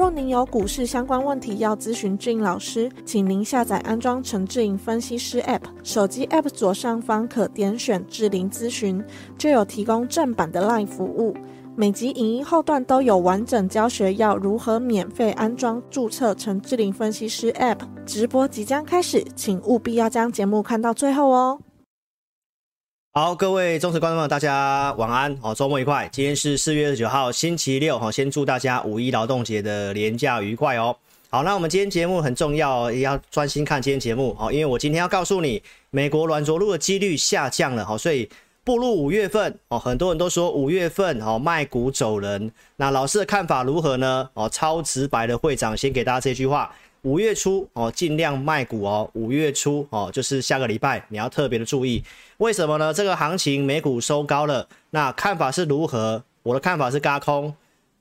若您有股市相关问题要咨询志颖老师，请您下载安装陈志颖分析师 App，手机 App 左上方可点选志玲咨询，就有提供正版的 LINE 服务。每集影音后段都有完整教学，要如何免费安装、注册陈志玲分析师 App。直播即将开始，请务必要将节目看到最后哦。好，各位忠实观众朋友，大家晚安哦，周末愉快。今天是四月二十九号，星期六，好，先祝大家五一劳动节的连假愉快哦。好，那我们今天节目很重要，也要专心看今天节目哦，因为我今天要告诉你，美国软着陆的几率下降了，好，所以步入五月份哦，很多人都说五月份哦卖股走人，那老师的看法如何呢？哦，超直白的会长先给大家这句话。五月初哦，尽量卖股哦。五月初哦，就是下个礼拜，你要特别的注意。为什么呢？这个行情美股收高了，那看法是如何？我的看法是轧空，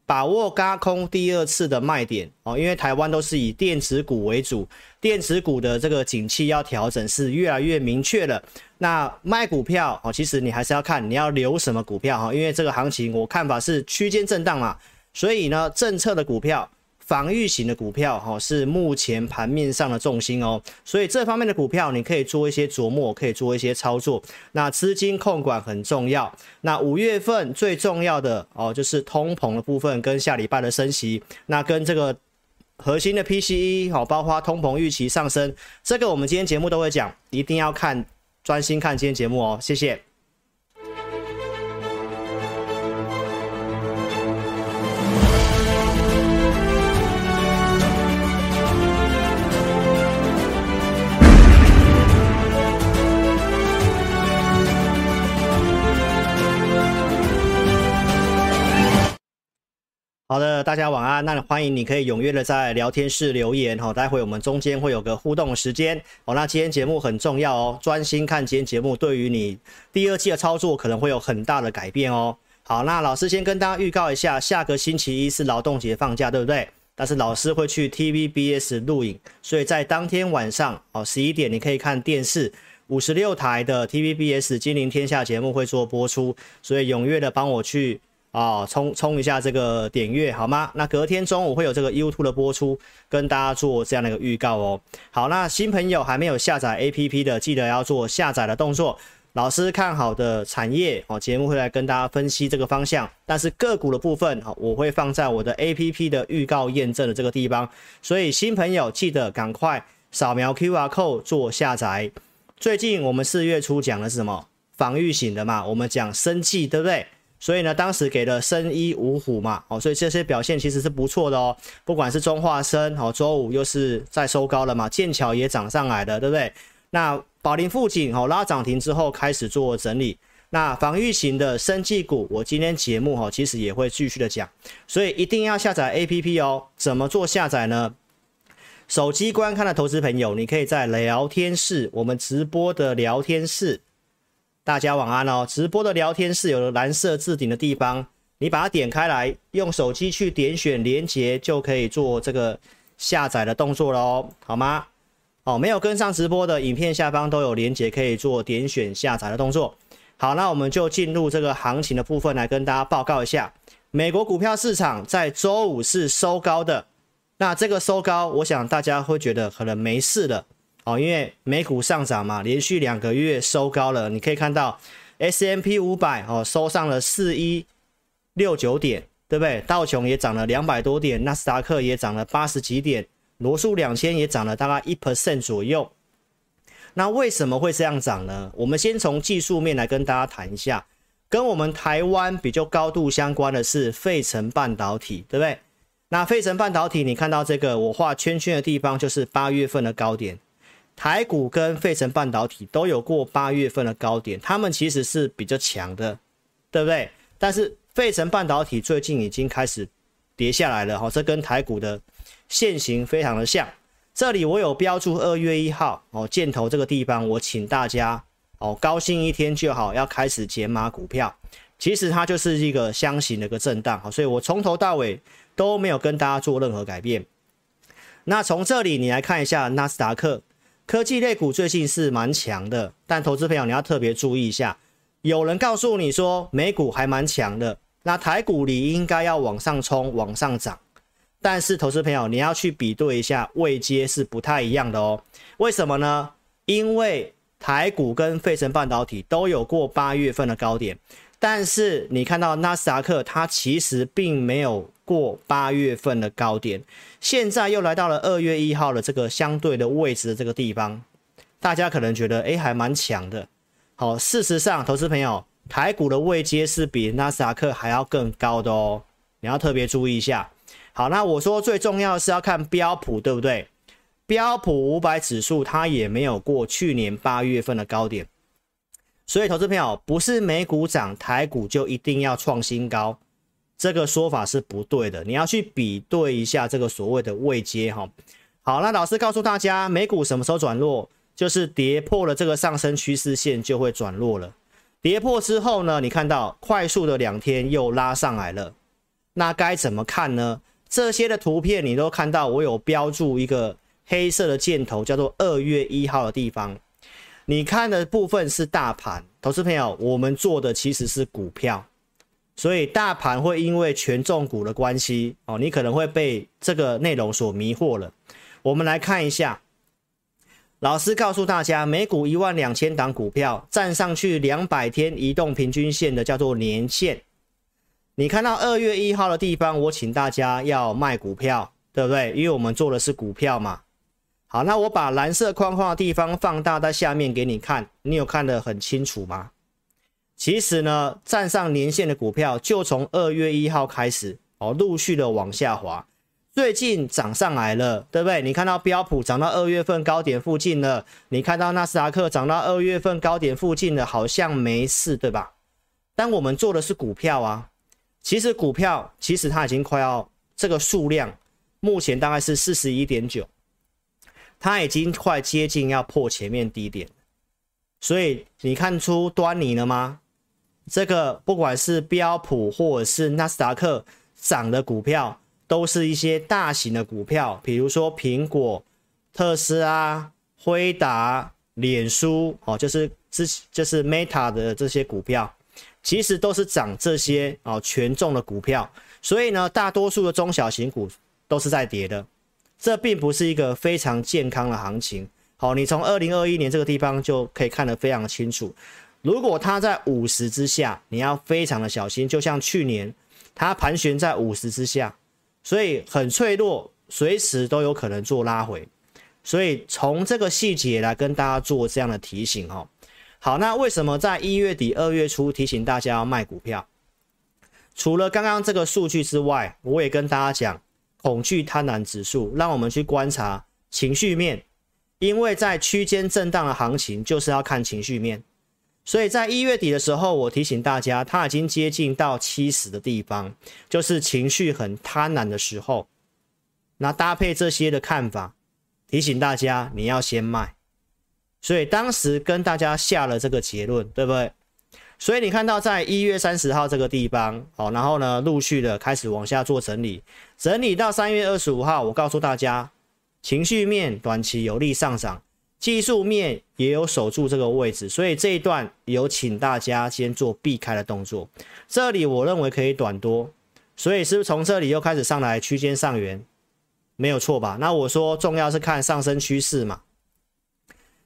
把握轧空第二次的卖点哦。因为台湾都是以电子股为主，电子股的这个景气要调整是越来越明确了。那卖股票哦，其实你还是要看你要留什么股票哈。因为这个行情我看法是区间震荡嘛，所以呢，政策的股票。防御型的股票，哈，是目前盘面上的重心哦，所以这方面的股票你可以做一些琢磨，可以做一些操作。那资金控管很重要。那五月份最重要的哦，就是通膨的部分跟下礼拜的升息，那跟这个核心的 PCE 好，包括通膨预期上升，这个我们今天节目都会讲，一定要看，专心看今天节目哦，谢谢。好的，大家晚安。那欢迎你可以踊跃的在聊天室留言哈，待会我们中间会有个互动时间哦。那今天节目很重要哦，专心看今天节目，对于你第二季的操作可能会有很大的改变哦。好，那老师先跟大家预告一下，下个星期一是劳动节放假，对不对？但是老师会去 TVBS 录影，所以在当天晚上哦十一点你可以看电视，五十六台的 TVBS 金陵天下节目会做播出，所以踊跃的帮我去。啊、哦，冲冲一下这个点阅好吗？那隔天中午会有这个 YouTube 的播出，跟大家做这样的一个预告哦。好，那新朋友还没有下载 APP 的，记得要做下载的动作。老师看好的产业哦，节目会来跟大家分析这个方向。但是个股的部分哦，我会放在我的 APP 的预告验证的这个地方。所以新朋友记得赶快扫描 QR code 做下载。最近我们四月初讲的是什么？防御型的嘛，我们讲生技，对不对？所以呢，当时给了生一五虎嘛，哦，所以这些表现其实是不错的哦。不管是中化生，哦，周五又是再收高了嘛，剑桥也涨上来的，对不对？那宝林富锦哦拉涨停之后开始做整理。那防御型的生技股，我今天节目哈其实也会继续的讲，所以一定要下载 APP 哦。怎么做下载呢？手机观看的投资朋友，你可以在聊天室，我们直播的聊天室。大家晚安哦！直播的聊天室有了蓝色置顶的地方，你把它点开来，用手机去点选连接，就可以做这个下载的动作了哦，好吗？哦，没有跟上直播的影片下方都有连接，可以做点选下载的动作。好，那我们就进入这个行情的部分来跟大家报告一下，美国股票市场在周五是收高的，那这个收高，我想大家会觉得可能没事了。哦，因为美股上涨嘛，连续两个月收高了，你可以看到 S M P 五百哦收上了四一六九点，对不对？道琼也涨了两百多点，纳斯达克也涨了八十几点，罗素两千也涨了大概一 percent 左右。那为什么会这样涨呢？我们先从技术面来跟大家谈一下，跟我们台湾比较高度相关的是费城半导体，对不对？那费城半导体，你看到这个我画圈圈的地方，就是八月份的高点。台股跟费城半导体都有过八月份的高点，他们其实是比较强的，对不对？但是费城半导体最近已经开始跌下来了，哈，这跟台股的线型非常的像。这里我有标注二月一号哦，箭头这个地方，我请大家哦高兴一天就好，要开始解码股票。其实它就是一个箱型的一个震荡，所以我从头到尾都没有跟大家做任何改变。那从这里你来看一下纳斯达克科技类股最近是蛮强的，但投资朋友你要特别注意一下，有人告诉你说美股还蛮强的，那台股里应该要往上冲、往上涨。但是，投资朋友，你要去比对一下位阶是不太一样的哦。为什么呢？因为台股跟费城半导体都有过八月份的高点，但是你看到纳斯达克，它其实并没有过八月份的高点，现在又来到了二月一号的这个相对的位置的这个地方，大家可能觉得，诶，还蛮强的。好，事实上，投资朋友，台股的位阶是比纳斯达克还要更高的哦，你要特别注意一下。好，那我说最重要的是要看标普，对不对？标普五百指数它也没有过去年八月份的高点，所以投资朋友不是美股涨，台股就一定要创新高，这个说法是不对的。你要去比对一下这个所谓的位阶哈。好，那老师告诉大家，美股什么时候转弱？就是跌破了这个上升趋势线就会转弱了。跌破之后呢，你看到快速的两天又拉上来了，那该怎么看呢？这些的图片你都看到，我有标注一个黑色的箭头，叫做二月一号的地方。你看的部分是大盘，投资朋友，我们做的其实是股票，所以大盘会因为权重股的关系哦，你可能会被这个内容所迷惑了。我们来看一下，老师告诉大家，每股一万两千档股票站上去两百天移动平均线的叫做年线。你看到二月一号的地方，我请大家要卖股票，对不对？因为我们做的是股票嘛。好，那我把蓝色框框的地方放大在下面给你看，你有看得很清楚吗？其实呢，站上年线的股票就从二月一号开始哦，陆续的往下滑，最近涨上来了，对不对？你看到标普涨到二月份高点附近了，你看到纳斯达克涨到二月份高点附近了，好像没事，对吧？但我们做的是股票啊。其实股票其实它已经快要这个数量，目前大概是四十一点九，它已经快接近要破前面低点，所以你看出端倪了吗？这个不管是标普或者是纳斯达克涨的股票，都是一些大型的股票，比如说苹果、特斯拉、辉达、脸书哦，就是之就是 Meta 的这些股票。其实都是涨这些啊权重的股票，所以呢，大多数的中小型股都是在跌的，这并不是一个非常健康的行情。好，你从二零二一年这个地方就可以看得非常清楚。如果它在五十之下，你要非常的小心。就像去年，它盘旋在五十之下，所以很脆弱，随时都有可能做拉回。所以从这个细节来跟大家做这样的提醒哦。好，那为什么在一月底、二月初提醒大家要卖股票？除了刚刚这个数据之外，我也跟大家讲恐惧贪婪指数，让我们去观察情绪面，因为在区间震荡的行情就是要看情绪面。所以在一月底的时候，我提醒大家，它已经接近到七十的地方，就是情绪很贪婪的时候。那搭配这些的看法，提醒大家你要先卖。所以当时跟大家下了这个结论，对不对？所以你看到在一月三十号这个地方，好，然后呢，陆续的开始往下做整理，整理到三月二十五号，我告诉大家，情绪面短期有利上涨，技术面也有守住这个位置，所以这一段有请大家先做避开的动作。这里我认为可以短多，所以是不是从这里又开始上来区间上缘？没有错吧？那我说重要是看上升趋势嘛。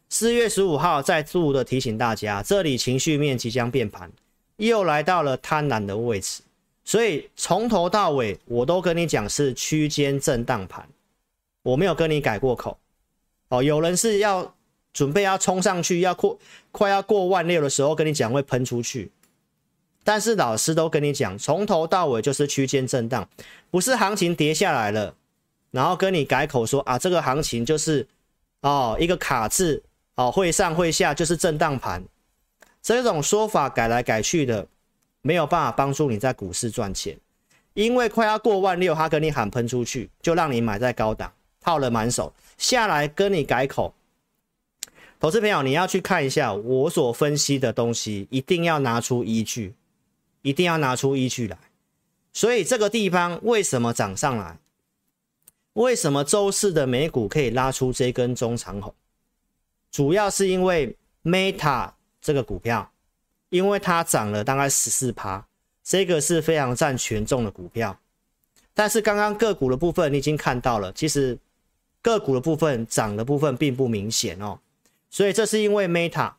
四月十五号再度的提醒大家，这里情绪面即将变盘，又来到了贪婪的位置，所以从头到尾我都跟你讲是区间震荡盘，我没有跟你改过口。哦，有人是要准备要冲上去，要过快要过万六的时候跟你讲会喷出去，但是老师都跟你讲，从头到尾就是区间震荡，不是行情跌下来了，然后跟你改口说啊，这个行情就是哦一个卡字。哦，会上会下就是震荡盘，这种说法改来改去的，没有办法帮助你在股市赚钱，因为快要过万六，他跟你喊喷出去，就让你买在高档，套了满手，下来跟你改口。投资朋友，你要去看一下我所分析的东西，一定要拿出依据，一定要拿出依据来。所以这个地方为什么涨上来？为什么周四的美股可以拉出这根中长红？主要是因为 Meta 这个股票，因为它涨了大概十四趴，这个是非常占权重的股票。但是刚刚个股的部分你已经看到了，其实个股的部分涨的部分并不明显哦。所以这是因为 Meta，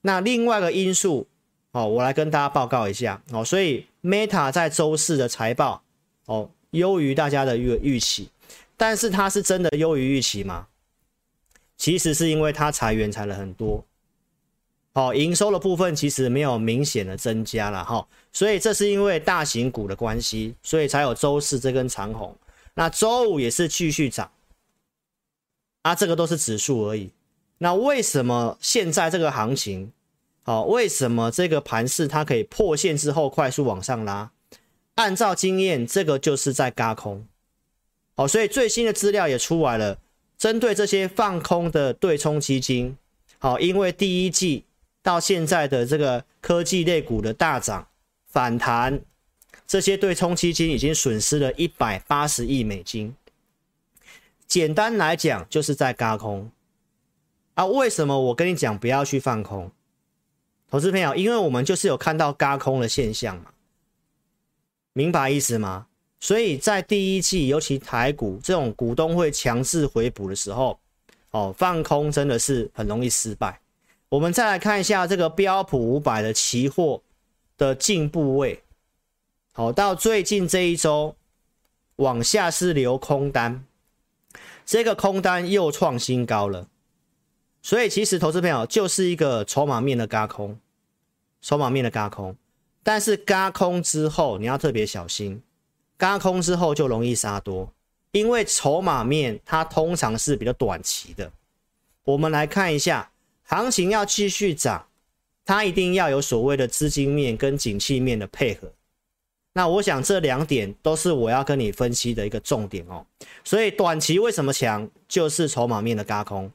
那另外一个因素哦，我来跟大家报告一下哦。所以 Meta 在周四的财报哦，优于大家的预预期，但是它是真的优于预期吗？其实是因为它裁员裁了很多，哦，营收的部分其实没有明显的增加了哈。所以这是因为大型股的关系，所以才有周四这根长红。那周五也是继续涨，啊，这个都是指数而已。那为什么现在这个行情，好，为什么这个盘势它可以破线之后快速往上拉？按照经验，这个就是在轧空，好，所以最新的资料也出来了，针对这些放空的对冲基金，好，因为第一季到现在的这个科技类股的大涨反弹，这些对冲基金已经损失了一百八十亿美金。简单来讲，就是在轧空。啊，为什么我跟你讲不要去放空，投资朋友？因为我们就是有看到轧空的现象嘛，明白意思吗？所以在第一季，尤其台股这种股东会强制回补的时候，哦，放空真的是很容易失败。我们再来看一下这个标普五百的期货的净部位，好，到最近这一周往下是留空单，这个空单又创新高了。所以其实投资朋友就是一个筹码面的轧空，筹码面的轧空，但是轧空之后你要特别小心，轧空之后就容易杀多，因为筹码面它通常是比较短期的。我们来看一下，行情要继续涨，它一定要有所谓的资金面跟景气面的配合。那我想这两点都是我要跟你分析的一个重点哦。所以短期为什么强，就是筹码面的轧空。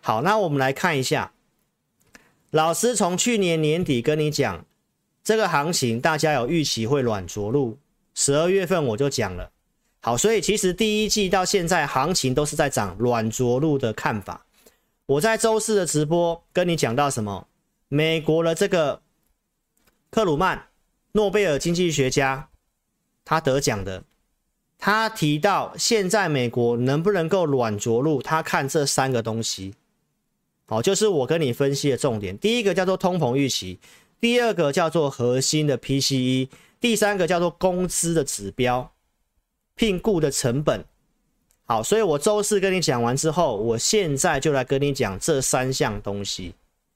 好，那我们来看一下，老师从去年年底跟你讲，这个行情大家有预期会软着陆，十二月份我就讲了。好，所以其实第一季到现在行情都是在涨软着陆的看法。我在周四的直播跟你讲到什么？美国的这个克鲁曼，诺贝尔经济学家，他得奖的，他提到现在美国能不能够软着陆，他看这三个东西。好，就是我跟你分析的重点。第一个叫做通膨预期，第二个叫做核心的 PCE，第三个叫做工资的指标，聘雇的成本。好，所以我周四跟你讲完之后，我现在就来跟你讲这三项东西，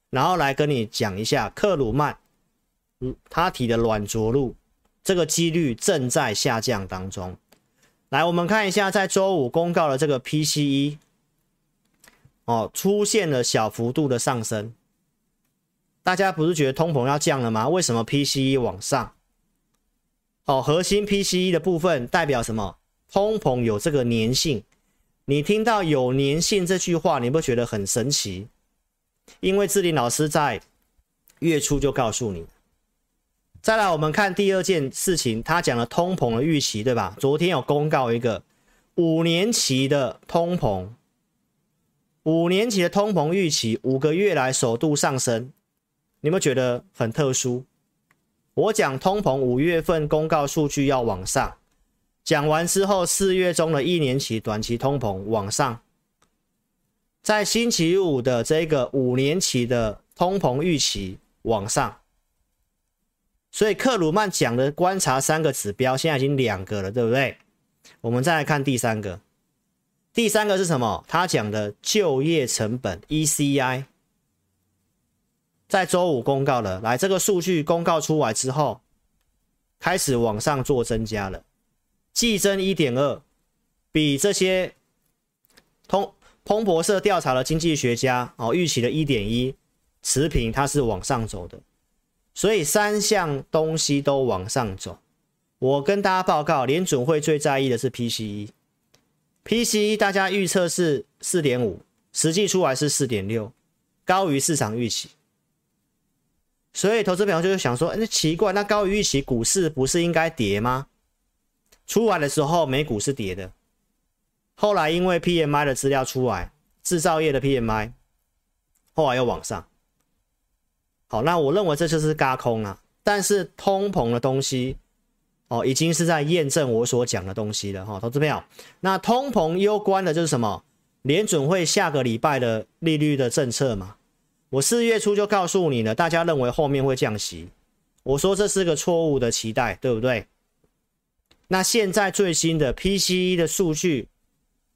然后来跟你讲一下克鲁曼，嗯他提的软着陆这个几率正在下降当中。来，我们看一下在周五公告的这个 PCE。哦，出现了小幅度的上升，大家不是觉得通膨要降了吗？为什么 PCE 往上？哦，核心 PCE 的部分代表什么？通膨有这个粘性。你听到有粘性这句话，你不觉得很神奇？因为志霖老师在月初就告诉你。再来，我们看第二件事情，他讲了通膨的预期，对吧？昨天有公告一个五年期的通膨。五年期的通膨预期五个月来首度上升，你有没有觉得很特殊？我讲通膨五月份公告数据要往上，讲完之后四月中的一年期短期通膨往上，在星期五的这个五年期的通膨预期往上，所以克鲁曼讲的观察三个指标现在已经两个了，对不对？我们再来看第三个。第三个是什么？他讲的就业成本 ECI 在周五公告了，来这个数据公告出来之后，开始往上做增加了，季增一点二，比这些通彭博社调查的经济学家哦预期的一点一持平，它是往上走的，所以三项东西都往上走。我跟大家报告，联准会最在意的是 PCE。PCE 大家预测是四点五，实际出来是四点六，高于市场预期。所以投资朋友就会想说，那奇怪，那高于预期，股市不是应该跌吗？出来的时候美股是跌的，后来因为 PMI 的资料出来，制造业的 PMI 后来又往上。那我认为这就是轧空啊。但是通膨的东西，哦，已经是在验证我所讲的东西了哈，投资朋友。那通膨攸关的就是什么？联准会下个礼拜的利率的政策嘛。我四月初就告诉你了，大家认为后面会降息，我说这是个错误的期待，对不对？那现在最新的 PCE 的数据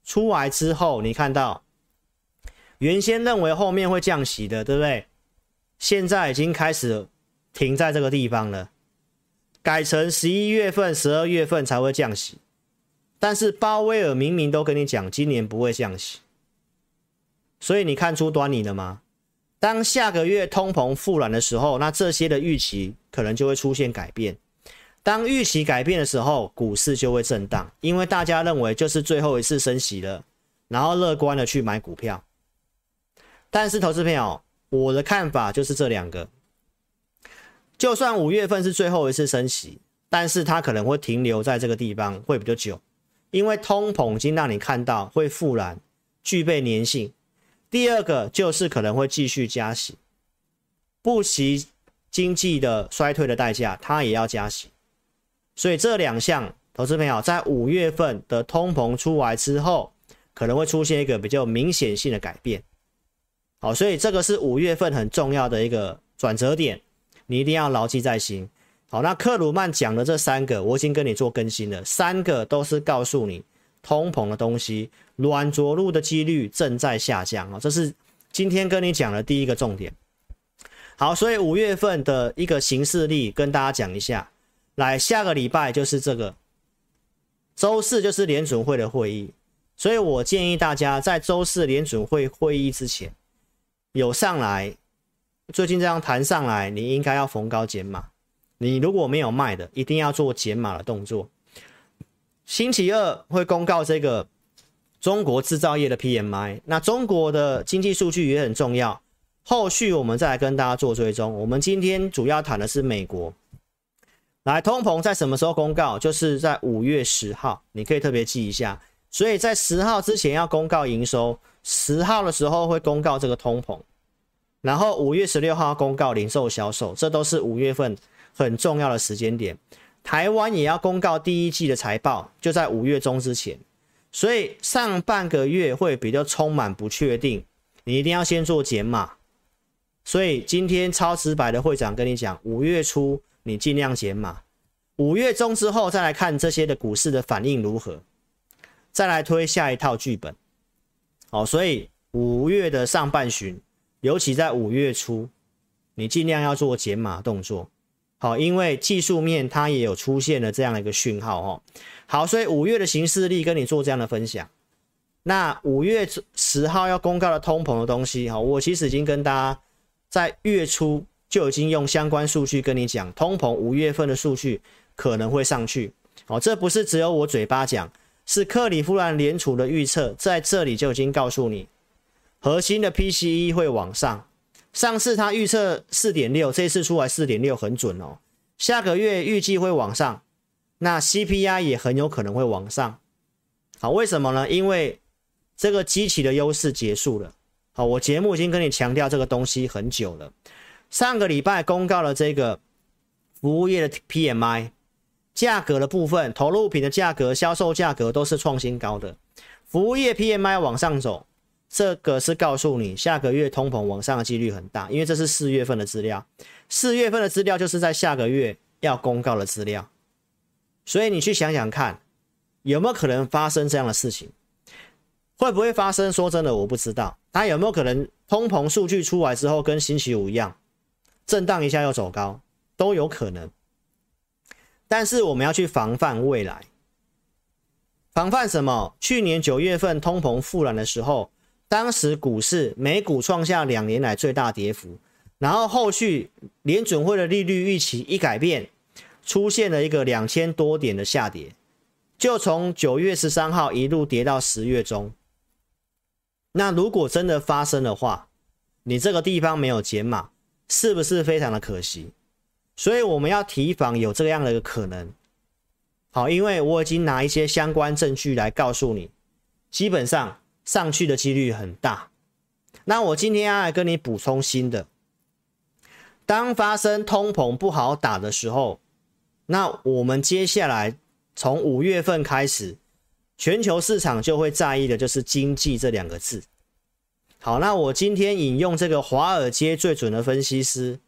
出来之后，你看到原先认为后面会降息的，对不对？现在已经开始。停在这个地方了，改成十一月份、十二月份才会降息。但是鲍威尔明明都跟你讲，今年不会降息，所以你看出端倪了吗？当下个月通膨复燃的时候，那这些的预期可能就会出现改变。当预期改变的时候，股市就会震荡，因为大家认为就是最后一次升息了，然后乐观的去买股票。但是投资朋友，我的看法就是这两个。就算五月份是最后一次升息，但是它可能会停留在这个地方会比较久，因为通膨已经让你看到会复燃，具备粘性。第二个就是可能会继续加息，不惜经济的衰退的代价，它也要加息。所以这两项投资朋友在五月份的通膨出来之后，可能会出现一个比较明显性的改变。好，所以这个是五月份很重要的一个转折点。你一定要牢记在心。好，那克鲁曼讲的这三个，我已经跟你做更新了，三个都是告诉你通膨的东西，软着陆的几率正在下降啊，这是今天跟你讲的第一个重点。好，所以五月份的一个行事历跟大家讲一下，来，下个礼拜就是这个周四就是联准会的会议，所以我建议大家在周四联准会会议之前有上来。最近这样弹上来，你应该要逢高减码。你如果没有卖的，一定要做减码的动作。星期二会公告这个中国制造业的 PMI，那中国的经济数据也很重要。后续我们再来跟大家做追踪。我们今天主要谈的是美国。来，通膨在什么时候公告？就是在五月十号，你可以特别记一下。所以在十号之前要公告营收，十号的时候会公告这个通膨。然后五月十六号公告零售销售，这都是五月份很重要的时间点。台湾也要公告第一季的财报，就在五月中之前。所以上半个月会比较充满不确定，你一定要先做减码。所以今天超直白的会长跟你讲，五月初你尽量减码，五月中之后再来看这些的股市的反应如何，再来推下一套剧本。好，所以五月的上半旬。尤其在五月初，你尽量要做减码动作，好，因为技术面它也有出现了这样的一个讯号哦。好，所以五月的形势力跟你做这样的分享。那五月十号要公告的通膨的东西，哈，我其实已经跟大家在月初就已经用相关数据跟你讲，通膨五月份的数据可能会上去。哦，这不是只有我嘴巴讲，是克里夫兰联储的预测，在这里就已经告诉你。核心的 PCE 会往上，上次他预测四点六，这次出来四点六很准哦。下个月预计会往上，那 CPI 也很有可能会往上。好，为什么呢？因为这个机器的优势结束了。好，我节目已经跟你强调这个东西很久了。上个礼拜公告了这个服务业的 PMI，价格的部分，投入品的价格、销售价格都是创新高的，服务业 PMI 往上走。这个是告诉你，下个月通膨往上的几率很大，因为这是四月份的资料，四月份的资料就是在下个月要公告的资料，所以你去想想看，有没有可能发生这样的事情？会不会发生？说真的，我不知道。它有没有可能通膨数据出来之后，跟星期五一样，震荡一下又走高，都有可能。但是我们要去防范未来，防范什么？去年九月份通膨复燃的时候。当时股市美股创下两年来最大跌幅，然后后续联准会的利率预期一改变，出现了一个两千多点的下跌，就从九月十三号一路跌到十月中。那如果真的发生的话，你这个地方没有减码，是不是非常的可惜？所以我们要提防有这样的一个可能。好，因为我已经拿一些相关证据来告诉你，基本上上去的几率很大。那我今天要来跟你补充新的，当发生通膨不好打的时候，那我们接下来从五月份开始，全球市场就会在意的就是经济这两个字。好，那我今天引用这个华尔街最准的分析师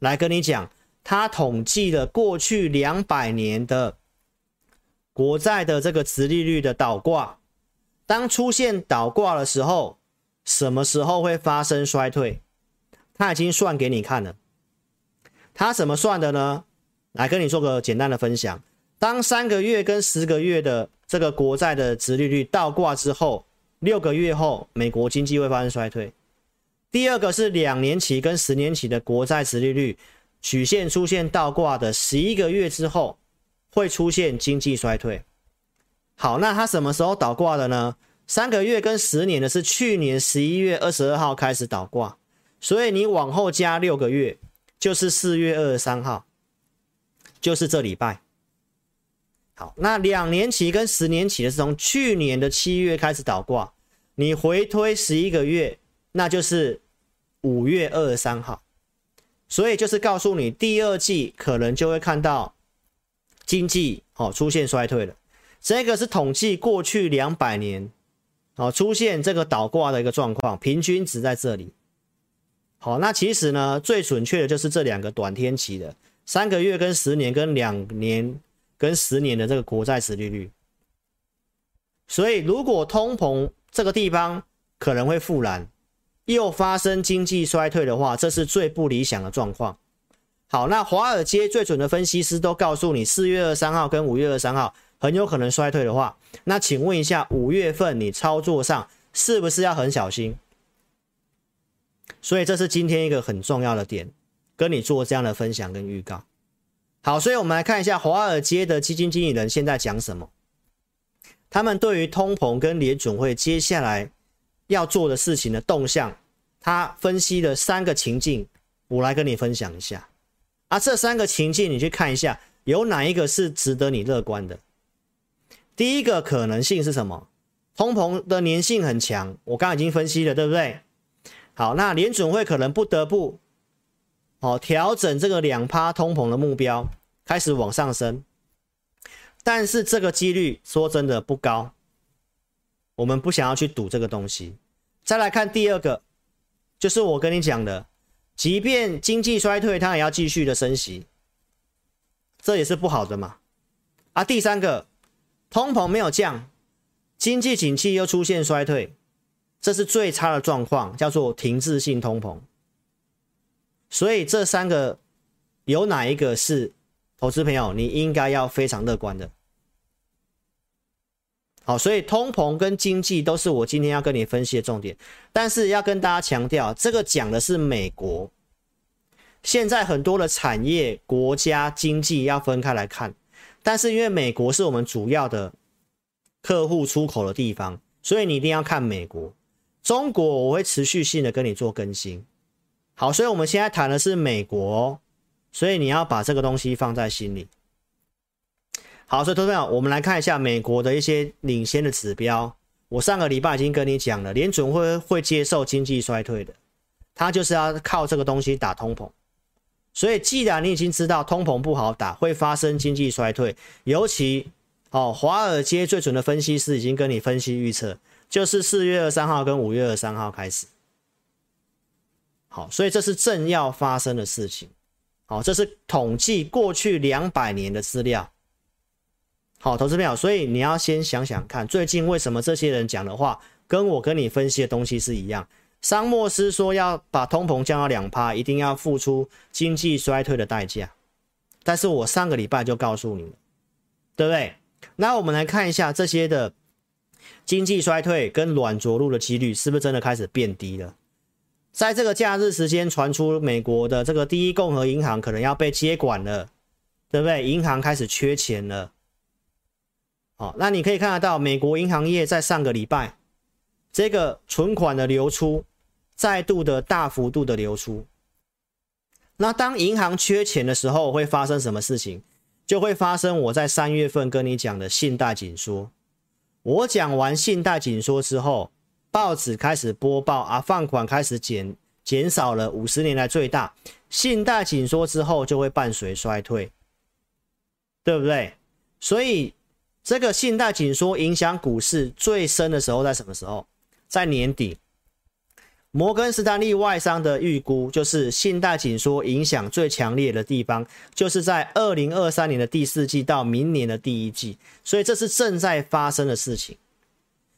来跟你讲，他统计了过去两百年的国债的这个殖利率的倒挂，当出现倒挂的时候。什么时候会发生衰退？他已经算给你看了。他怎么算的呢？来跟你做个简单的分享。当三个月跟十个月的这个国债的殖利率倒挂之后，六个月后美国经济会发生衰退。第二个是两年期跟十年期的国债殖利率曲线出现倒挂的十一个月之后，会出现经济衰退。好，那它什么时候倒挂的呢？三个月跟十年的是去年十一月二十二号开始倒挂，所以你往后加六个月，就是四月二十三号，就是这礼拜。好，那两年期跟十年期的是从去年的七月开始倒挂，你回推十一个月，那就是五月二十三号，所以就是告诉你第二季可能就会看到经济哦出现衰退了。这个是统计过去两百年。哦，出现这个倒挂的一个状况，平均值在这里。好，那其实呢，最准确的就是这两个短天期的三个月跟十年跟两年跟十年的这个国债殖利率。所以，如果通膨这个地方可能会复燃，又发生经济衰退的话，这是最不理想的状况。好，那华尔街最准的分析师都告诉你，四月二三号跟五月二三号。很有可能衰退的话，那请问一下，五月份你操作上是不是要很小心？所以这是今天一个很重要的点，跟你做这样的分享跟预告。好，所以我们来看一下华尔街的基金经理人现在讲什么。他们对于通膨跟联准会接下来要做的事情的动向，他分析的三个情境，我来跟你分享一下。啊，这三个情境你去看一下，有哪一个是值得你乐观的？第一个可能性是什么？通膨的粘性很强，我刚刚已经分析了，对不对？好，那联准会可能不得不哦调整这个两趴通膨的目标，开始往上升。但是这个几率说真的不高，我们不想要去赌这个东西。再来看第二个，就是我跟你讲的，即便经济衰退，它也要继续的升息，这也是不好的嘛。啊，第三个。通膨没有降，经济景气又出现衰退，这是最差的状况，叫做停滞性通膨。所以这三个有哪一个是投资朋友你应该要非常乐观的？好，所以通膨跟经济都是我今天要跟你分析的重点，但是要跟大家强调，这个讲的是美国，现在很多的产业、国家经济要分开来看。但是因为美国是我们主要的客户出口的地方，所以你一定要看美国。中国我会持续性的跟你做更新。好，所以我们现在谈的是美国，所以你要把这个东西放在心里。好，所以投资朋友，我们来看一下美国的一些领先的指标。我上个礼拜已经跟你讲了，联准会会接受经济衰退的，他就是要靠这个东西打通膨。所以，既然你已经知道通膨不好打，会发生经济衰退，尤其哦，华尔街最准的分析师已经跟你分析预测，就是四月二三号跟五月二三号开始。好，所以这是正要发生的事情。好，这是统计过去两百年的资料。好，投资朋友，所以你要先想想看，最近为什么这些人讲的话跟我跟你分析的东西是一样？桑莫斯说要把通膨降到两趴，一定要付出经济衰退的代价。但是我上个礼拜就告诉你了，对不对？那我们来看一下这些的经济衰退跟软着陆的几率是不是真的开始变低了？在这个假日时间传出美国的这个第一共和银行可能要被接管了，对不对？银行开始缺钱了。好，那你可以看得到，美国银行业在上个礼拜，这个存款的流出再度的大幅度的流出。那当银行缺钱的时候，会发生什么事情？就会发生我在三月份跟你讲的信贷紧缩。我讲完信贷紧缩之后，报纸开始播报啊，放款开始减减少了五十年来最大。信贷紧缩之后就会伴随衰退，对不对？所以这个信贷紧缩影响股市最深的时候在什么时候？在年底。摩根士丹利外商的预估就是信贷紧缩影响最强烈的地方，就是在二零二三年的第四季到明年的第一季，所以这是正在发生的事情。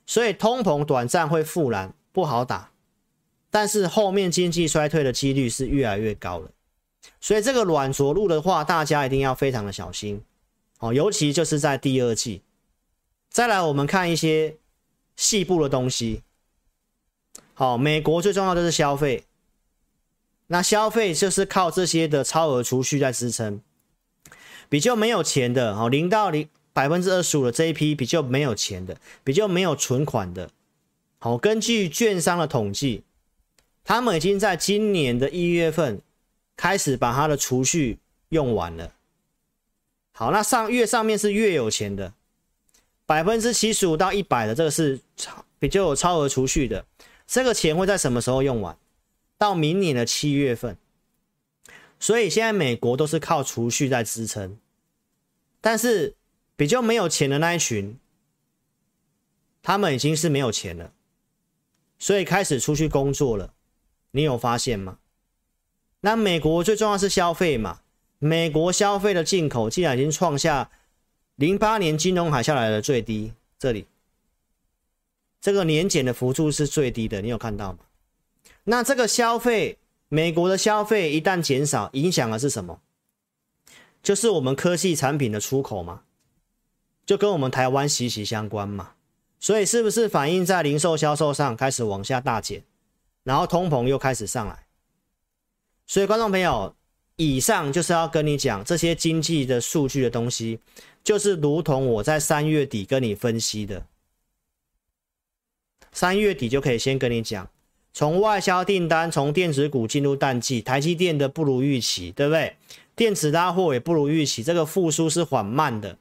所以通膨短暂会复燃，不好打。但是后面经济衰退的几率是越来越高了，所以这个软着陆的话，大家一定要非常的小心哦，尤其就是在第二季。再来，我们看一些细部的东西。好，美国最重要的是消费，那消费就是靠这些的超额储蓄在支撑。比较没有钱的，哦，零到零百分之二十五的这一批比较没有钱的，比较没有存款的。好，根据券商的统计。他们已经在今年的一月份开始把他的储蓄用完了。好，那上越上面是越有钱的，百分之七十五到一百的这个是超比较有超额储蓄的，这个钱会在什么时候用完？到明年的七月份。所以现在美国都是靠储蓄在支撑，但是比较没有钱的那一群，他们已经是没有钱了，所以开始出去工作了。你有发现吗？那美国最重要是消费嘛？美国消费的进口竟然已经创下零八年金融海啸来的最低，这里这个年减的幅度是最低的，你有看到吗？那这个消费，美国的消费一旦减少，影响的是什么？就是我们科技产品的出口嘛，就跟我们台湾息息相关嘛。所以是不是反映在零售销售上开始往下大减？然后通膨又开始上来，所以观众朋友，以上就是要跟你讲这些经济的数据的东西，就是如同我在三月底跟你分析的，三月底就可以先跟你讲，从外销订单，从电子股进入淡季，台积电的不如预期，对不对？电子拉货也不如预期，这个复苏是缓慢的，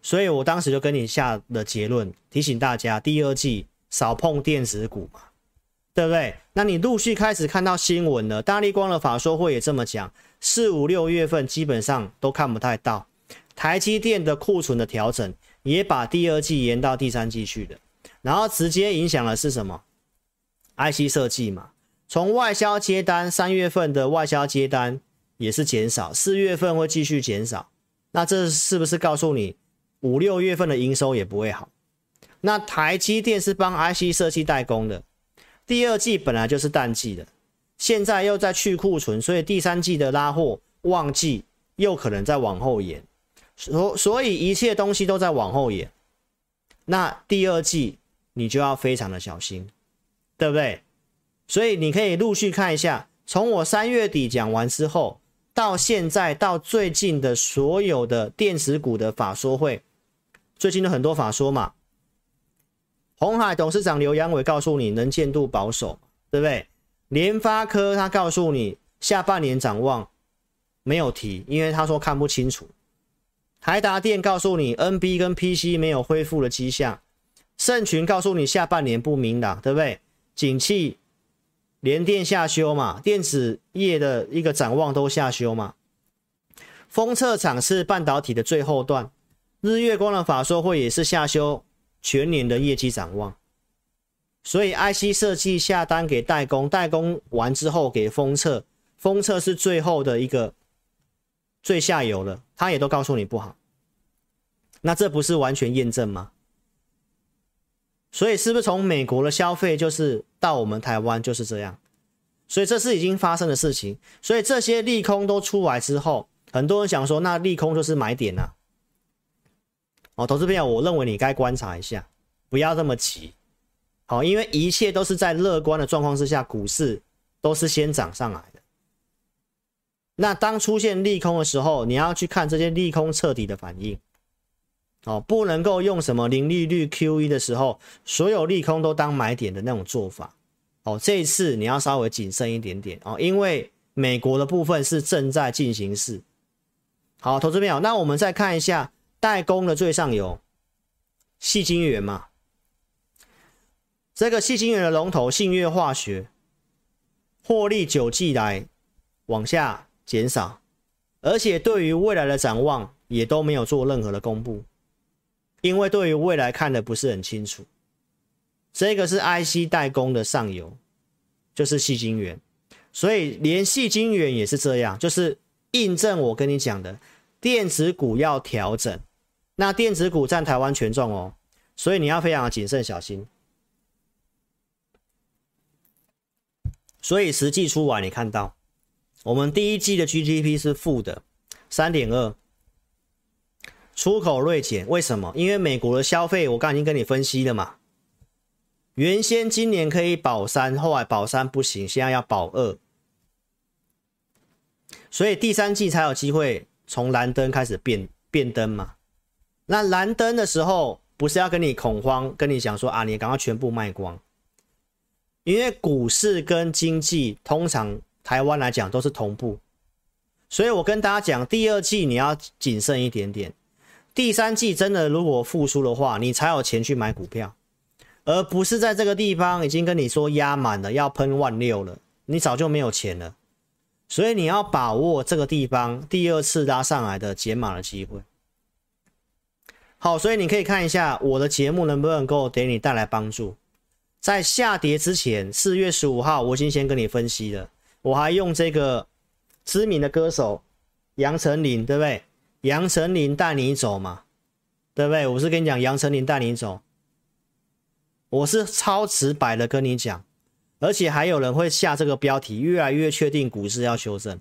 所以我当时就跟你下了结论，提醒大家第二季少碰电子股嘛。对不对？那你陆续开始看到新闻了，大力光的法说会也这么讲，四五六月份基本上都看不太到。台积电的库存的调整也把第二季延到第三季去的，然后直接影响的是什么？IC 设计嘛，从外销接单，三月份的外销接单也是减少，四月份会继续减少。那这是不是告诉你五六月份的营收也不会好？那台积电是帮 IC 设计代工的。第二季本来就是淡季的，现在又在去库存，所以第三季的拉货旺季又可能在往后延，所所以一切东西都在往后延。那第二季你就要非常的小心，对不对？所以你可以陆续看一下，从我三月底讲完之后，到现在到最近的所有的电子股的法说会，最近的很多法说嘛。鸿海董事长刘扬伟告诉你能见度保守，对不对？联发科他告诉你下半年展望没有提，因为他说看不清楚。台达电告诉你 NB 跟 PC 没有恢复的迹象，盛群告诉你下半年不明朗，对不对？景气连电下修嘛，电子业的一个展望都下修嘛。封测厂是半导体的最后段，日月光的法说会也是下修。全年的业绩展望，所以 IC 设计下单给代工，代工完之后给封测，封测是最后的一个最下游了，他也都告诉你不好，那这不是完全验证吗？所以是不是从美国的消费就是到我们台湾就是这样？所以这是已经发生的事情，所以这些利空都出来之后，很多人想说，那利空就是买点啊。哦，投资朋友，我认为你该观察一下，不要这么急。好，因为一切都是在乐观的状况之下，股市都是先涨上来的。那当出现利空的时候，你要去看这些利空彻底的反应。哦，不能够用什么零利率 QE 的时候，所有利空都当买点的那种做法。哦，这一次你要稍微谨慎一点点哦，因为美国的部分是正在进行式。好，投资朋友，那我们再看一下代工的最上游，矽晶圆嘛，这个矽晶圆的龙头信越化学，获利九季来往下减少，而且对于未来的展望也都没有做任何的公布。因为对于未来看的不是很清楚，这个是 IC 代工的上游，就是矽晶圆，所以连矽晶圆也是这样，就是印证我跟你讲的，电子股要调整，那电子股占台湾权重哦，所以你要非常谨慎小心。所以实际出来，你看到我们第一季的 GDP 是负的三点二。出口锐减，为什么？因为美国的消费，我刚已经跟你分析了嘛。原先今年可以保三，后来保三不行，现在要保二，所以第三季才有机会从蓝灯开始变变灯嘛。那蓝灯的时候，不是要跟你恐慌，跟你讲说啊，你赶快全部卖光，因为股市跟经济通常台湾来讲都是同步，所以我跟大家讲，第二季你要谨慎一点点。第三季真的如果复苏的话，你才有钱去买股票，而不是在这个地方已经跟你说压满了，要喷万六了，你早就没有钱了。所以你要把握这个地方第二次拉上来的解码的机会。好，所以你可以看一下我的节目能不能够给你带来帮助。在下跌之前，四月十五号我已经先跟你分析了，我还用这个知名的歌手杨丞琳，对不对？杨丞琳带你走嘛，对不对？我是跟你讲，杨丞琳带你走，我是超直白的跟你讲，而且还有人会下这个标题，越来越确定股市要修正。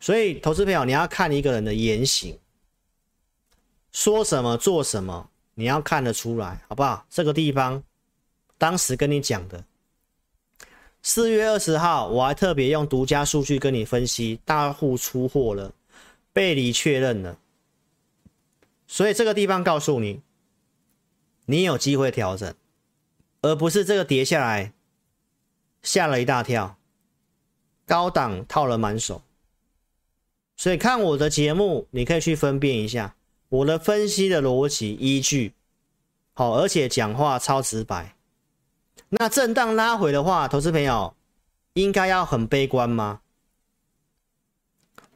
所以，投资朋友，你要看一个人的言行，说什么做什么，你要看得出来，好不好？这个地方，当时跟你讲的。四月二十号，我还特别用独家数据跟你分析，大户出货了，背离确认了，所以这个地方告诉你，你有机会调整，而不是这个跌下来吓了一大跳，高档套了满手，所以看我的节目，你可以去分辨一下我的分析的逻辑依据，好，而且讲话超直白。那震荡拉回的话，投资朋友应该要很悲观吗？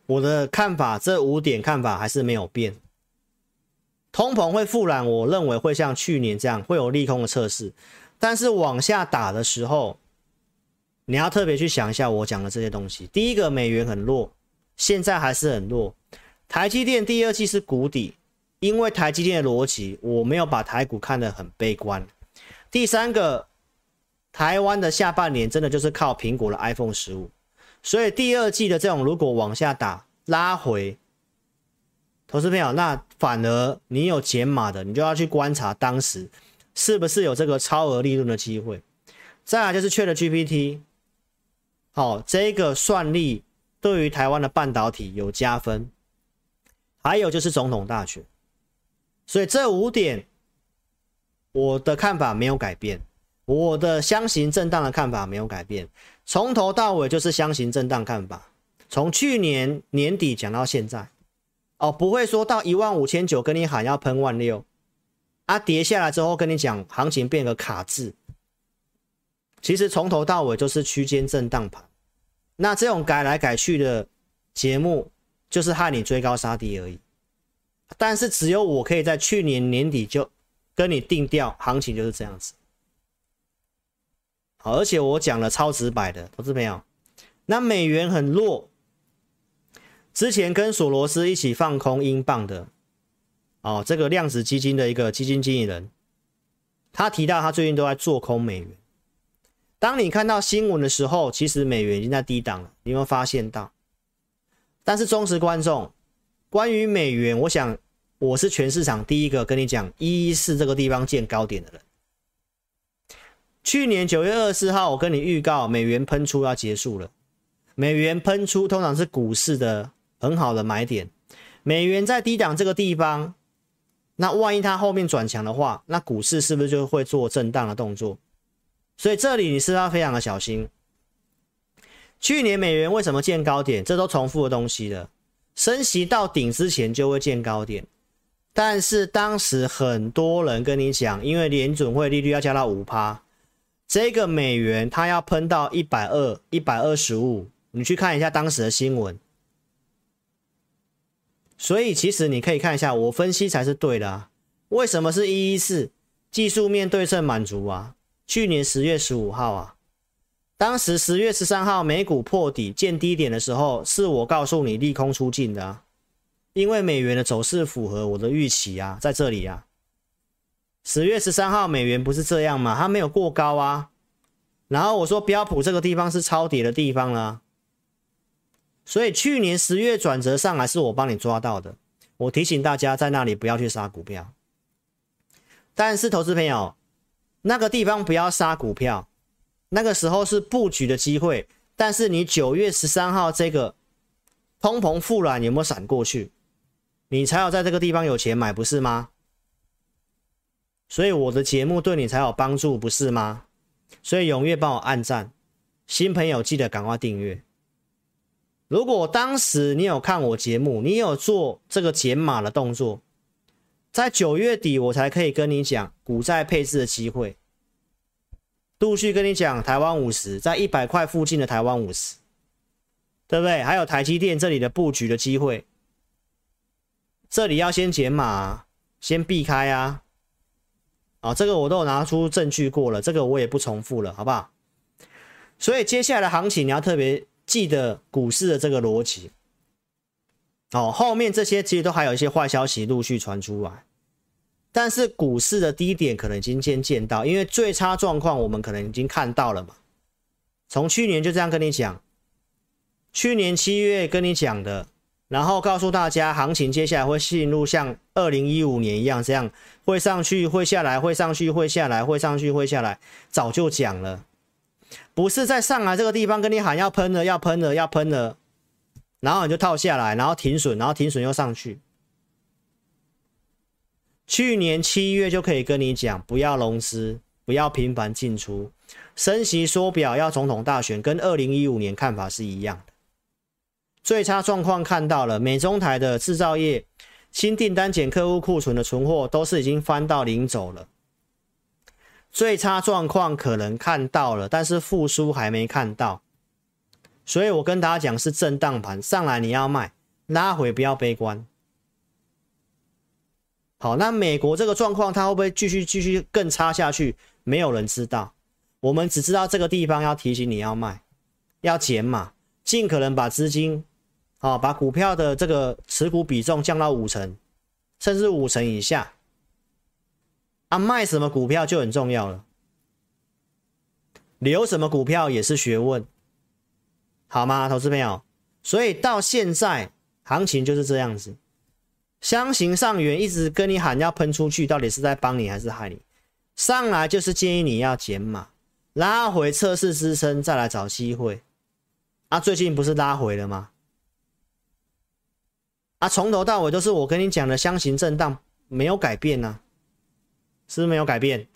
我的看法，这五点看法还是没有变。通膨会复燃，我认为会像去年这样会有利空的测试，但是往下打的时候，你要特别去想一下我讲的这些东西。第一个，美元很弱，现在还是很弱。台积电第二季是谷底，因为台积电的逻辑，我没有把台股看得很悲观。第三个。台湾的下半年真的就是靠苹果的 iPhone 十五，所以第二季的这种如果往下打拉回，投资朋友，那反而你有减码的，你就要去观察当时是不是有这个超额利润的机会。再来就是缺了 GPT，好，这个算力对于台湾的半导体有加分，还有就是总统大选，所以这五点我的看法没有改变。我的箱型震荡的看法没有改变，从头到尾就是箱型震荡看法，从去年年底讲到现在，哦，不会说到一万五千九跟你喊要喷万六，啊，跌下来之后跟你讲行情变个卡字，其实从头到尾就是区间震荡盘，那这种改来改去的节目就是害你追高杀低而已，但是只有我可以在去年年底就跟你定调，行情就是这样子。好而且我讲了超直白的，投资朋友，那美元很弱，之前跟索罗斯一起放空英镑的，哦，这个量子基金的一个基金经理人，他提到他最近都在做空美元。当你看到新闻的时候，其实美元已经在低档了，你有没有发现到？但是忠实观众，关于美元，我想我是全市场第一个跟你讲一一四这个地方见高点的人。去年九月二十四号，我跟你预告，美元喷出要结束了。美元喷出通常是股市的很好的买点，美元在低档这个地方，那万一它后面转强的话，那股市是不是就会做震荡的动作？所以这里你是要非常的小心。去年美元为什么见高点？这都重复的东西了。升息到顶之前就会见高点，但是当时很多人跟你讲，因为联准会利率要加到五趴，这个美元它要喷到一百二、一百二十五。你去看一下当时的新闻。所以其实你可以看一下，我分析才是对的啊。为什么是一一四？技术面对称满足啊。去年十月十五号啊，当时十月十三号美股破底见低点的时候，是我告诉你利空出尽的。因为美元的走势符合我的预期啊，在这里啊。十月十三号美元不是这样吗？它没有过高啊。然后我说标普这个地方是超跌的地方了。所以去年十月转折上来是我帮你抓到的，我提醒大家在那里不要去杀股票。但是投资朋友，那个地方不要杀股票，那个时候是布局的机会。但是你九月十三号这个通膨复软有没有闪过去？你才有在这个地方有钱买，不是吗？所以我的节目对你才有帮助，不是吗？所以踊跃帮我按赞，新朋友记得赶快订阅。如果当时你有看我节目，你有做这个减码的动作，在九月底我才可以跟你讲股债配置的机会，陆续跟你讲台湾五十在一百块附近的台湾五十，对不对？还有台积电这里的布局的机会，这里要先减码，先避开啊！啊，这个我都有拿出证据过了，这个我也不重复了，好不好？所以接下来的行情你要特别。记得股市的这个逻辑哦，后面这些其实都还有一些坏消息陆续传出来，但是股市的低点可能今天见到，因为最差状况我们可能已经看到了嘛。从去年就这样跟你讲，去年七月跟你讲的，然后告诉大家行情接下来会进入像二零一五年一样，这样会上去会下来，会上去会下来，会上去会下来，早就讲了。不是在上来这个地方跟你喊要喷了，要喷了，要喷了，然后你就套下来，然后停损，然后停损又上去。去年七月就可以跟你讲，不要融资，不要频繁进出，升息缩表要总统大选，跟二零一五年看法是一样的。最差状况看到了，美中台的制造业新订单减客户库存的存货都是已经翻到零走了。最差状况可能看到了，但是复苏还没看到，所以我跟大家讲是震荡盘上来你要卖，拉回不要悲观。好，那美国这个状况它会不会继续继续更差下去？没有人知道，我们只知道这个地方要提醒你要卖，要减码，尽可能把资金，啊，把股票的这个持股比重降到五成，甚至五成以下。啊，卖什么股票就很重要了，留什么股票也是学问，好吗，投资朋友？所以到现在行情就是这样子，箱型上缘一直跟你喊要喷出去，到底是在帮你还是害你？上来就是建议你要减码，拉回测试支撑，再来找机会。啊，最近不是拉回了吗？啊，从头到尾都是我跟你讲的箱型震荡，没有改变呢、是不是没有改变？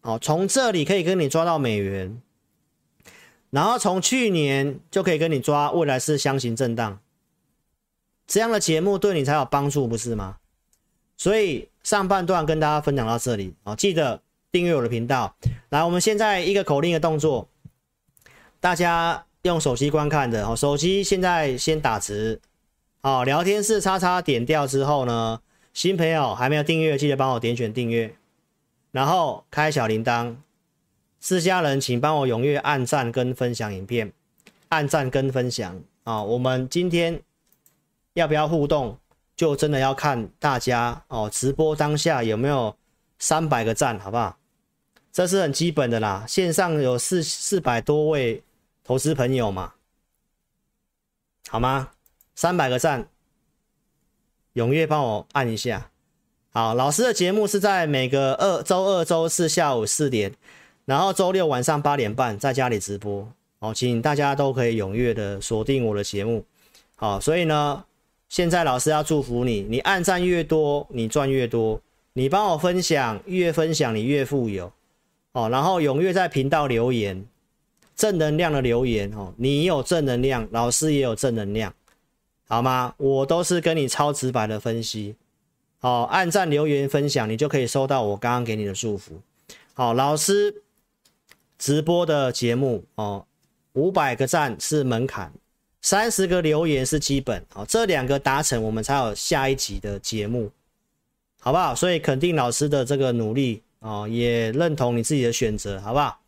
哦，从这里可以跟你抓到美元，然后从去年就可以跟你抓未来是箱型震荡，这样的节目对你才有帮助，不是吗？所以上半段跟大家分享到这里啊，记得订阅我的频道。来，我们现在一个口令的动作，大家用手机观看的哦，手机现在先打直，好，聊天室叉叉点掉之后呢？新朋友还没有订阅，记得帮我点选订阅，然后开小铃铛。自家人请帮我踊跃按赞跟分享影片，按赞跟分享啊！我们今天要不要互动，就真的要看大家哦。直播当下有没有三百个赞，好不好？这是很基本的啦。线上有四四百多位投资朋友嘛，好吗？三百个赞。踊跃帮我按一下，好，老师的节目是在每个二周二、周四下午四点，然后周六晚上八点半在家里直播，好，请大家都可以踊跃的锁定我的节目，好，所以呢，现在老师要祝福你，你按赞越多，你赚越多。你帮我分享，越分享你越富有哦。然后踊跃在频道留言，正能量的留言哦。你有正能量，老师也有正能量，好吗？我都是跟你超直白的分析。哦，按赞留言分享，你就可以收到我刚刚给你的祝福。好，老师直播的节目哦，五百个赞是门槛，三十个留言是基本。哦，这两个达成，我们才有下一集的节目。好不好？所以肯定老师的这个努力哦，也认同你自己的选择，好不好？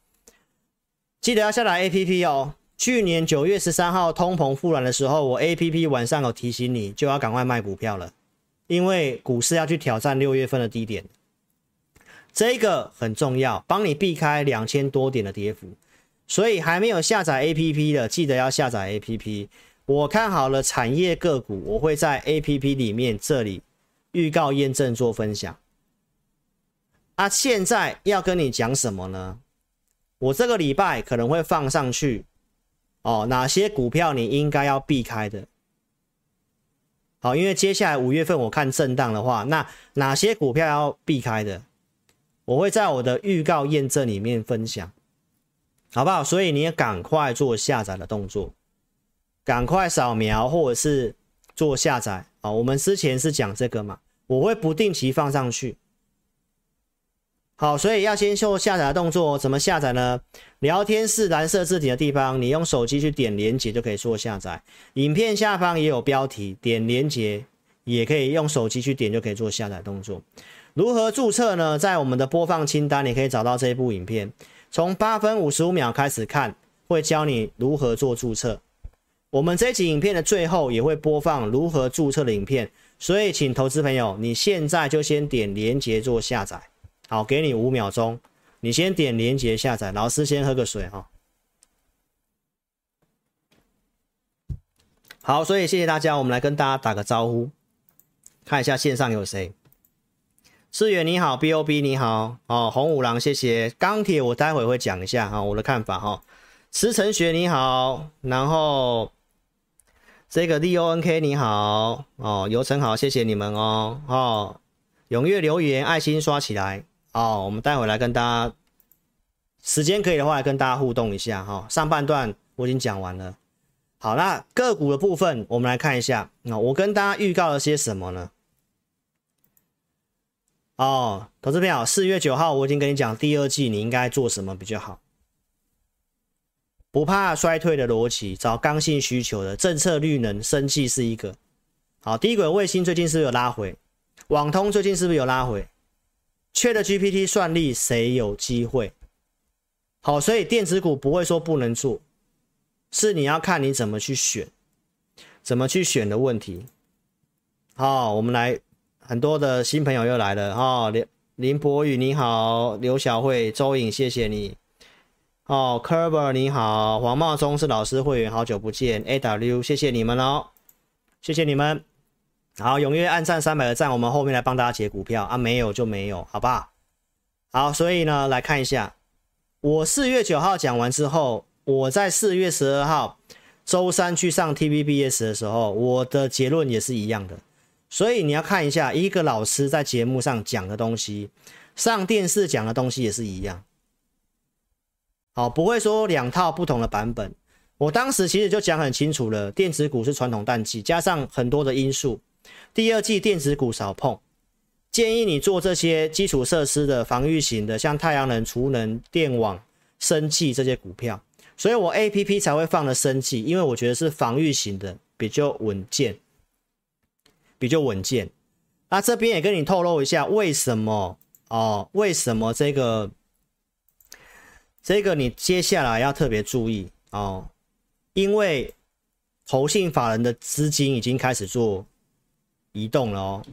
记得要下载 APP 哦。去年九月十三号通膨复燃的时候，我 APP 晚上有提醒你，就要赶快卖股票了，因为股市要去挑战六月份的低点，这个很重要，帮你避开两千多点的跌幅。所以还没有下载 APP 的，记得要下载 APP。我看好了产业个股，我会在 APP 里面这里。预告验证做分享，啊，现在要跟你讲什么呢？我这个礼拜可能会放上去哦，哪些股票你应该要避开的？好，因为接下来五月份我看震荡的话，那哪些股票要避开的？我会在我的预告验证里面分享，好不好？所以你也赶快做下载的动作，赶快扫描或者是做下载啊。我们之前是讲这个嘛。我会不定期放上去，好，所以要先做下载的动作。怎么下载呢？聊天室蓝色字体的地方，你用手机去点连接就可以做下载。影片下方也有标题，点连接也可以用手机去点就可以做下载动作。如何注册呢？在我们的播放清单，你可以找到这一部影片，从八分五十五秒开始看，会教你如何做注册。我们这集影片的最后也会播放如何注册的影片。所以，请投资朋友，你现在就先点连结做下载。好，给你五秒钟，你先点连结下载。老师先喝个水哈。好，所以谢谢大家，我们来跟大家打个招呼，看一下线上有谁。志远你好，BOB 你好，哦，红五郎谢谢。钢铁我待会会讲一下哈，我的看法哈。池成学你好，然后。这个 D O N K 你好哦，游成好，谢谢你们哦哦，踊跃留言，爱心刷起来哦。我们待会来跟大家，时间可以的话来跟大家互动一下哈、哦。上半段我已经讲完了，好，那个股的部分我们来看一下。那、哦、我跟大家预告了些什么呢？哦，投资朋友，四月九号我已经跟你讲，第二季你应该做什么比较好。不怕衰退的逻辑，找刚性需求的政策，绿能、生技是一个好。低轨卫星最近是不是有拉回？网通最近是不是有拉回缺的 GPT 算力谁有机会？好，所以电子股不会说不能做，是你要看你怎么去选，怎么去选的问题。好，我们来很多的新朋友又来了哦，林林博宇你好，刘小慧、周颖谢谢你。哦，Kerber 你好，黄茂忠是老师会员，好久不见。AW 谢谢你们哦，谢谢你们。好，踊跃按赞三百个赞，我们后面来帮大家解股票啊，没有就没有，好不好？好，所以呢，来看一下，我四月九号讲完之后，我在四月十二号周三去上 TVBS 的时候，我的结论也是一样的。所以你要看一下，一个老师在节目上讲的东西，上电视讲的东西也是一样。好，不会说两套不同的版本。我当时其实就讲很清楚了，电子股是传统淡季，加上很多的因素，第二季电子股少碰，建议你做这些基础设施的防御型的，像太阳能、储能、电网、生气这些股票。所以我 APP 才会放了生气，因为我觉得是防御型的，比较稳健，比较稳健。那这边也跟你透露一下，为什么哦？为什么这个？这个你接下来要特别注意哦，因为投信法人的资金已经开始做移动了哦。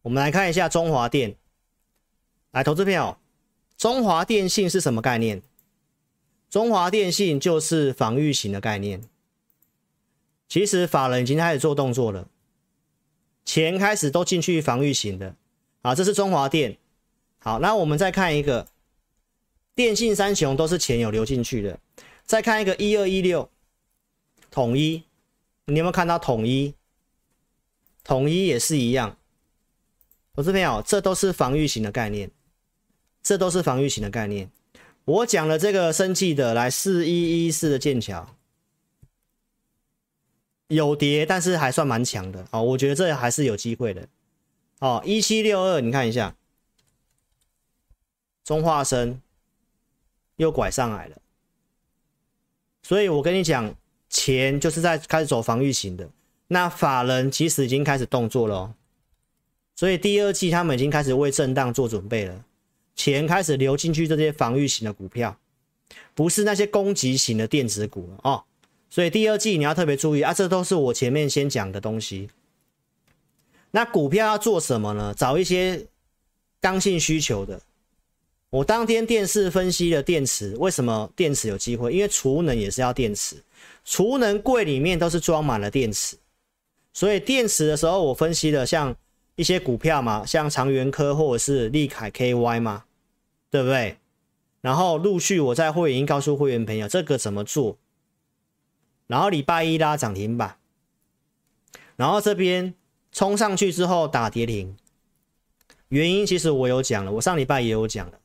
我们来看一下中华电，来投资票，中华电信是什么概念？中华电信就是防御型的概念。其实法人已经开始做动作了，钱开始都进去防御型的啊，这是中华电。好，那我们再看一个。电信三雄都是钱有流进去的。再看一个一二一六统一，你有没有看到统一统一也是一样。我这边哦，这都是防御型的概念，这都是防御型的概念。我讲了这个生气的，来四一一四的剑桥有跌，但是还算蛮强的哦。我觉得这还是有机会的。哦，一七六二，你看一下，中化生又拐上来了。所以我跟你讲，钱就是在开始走防御型的。那法人其实已经开始动作了哦。所以第二季他们已经开始为震荡做准备了，钱开始流进去这些防御型的股票，不是那些攻击型的电子股了哦。所以第二季你要特别注意啊，这都是我前面先讲的东西。那股票要做什么呢？找一些刚性需求的。我当天电视分析了电池，为什么电池有机会？因为储能也是要电池，储能柜里面都是装满了电池，所以电池的时候我分析的像。一些股票嘛，像长源科或者是利凯 KY 嘛，对不对？然后陆续我在会员告诉会员朋友这个怎么做。然后礼拜一拉涨停板，然后这边冲上去之后打跌停，原因其实我有讲了，我上礼拜也有讲了。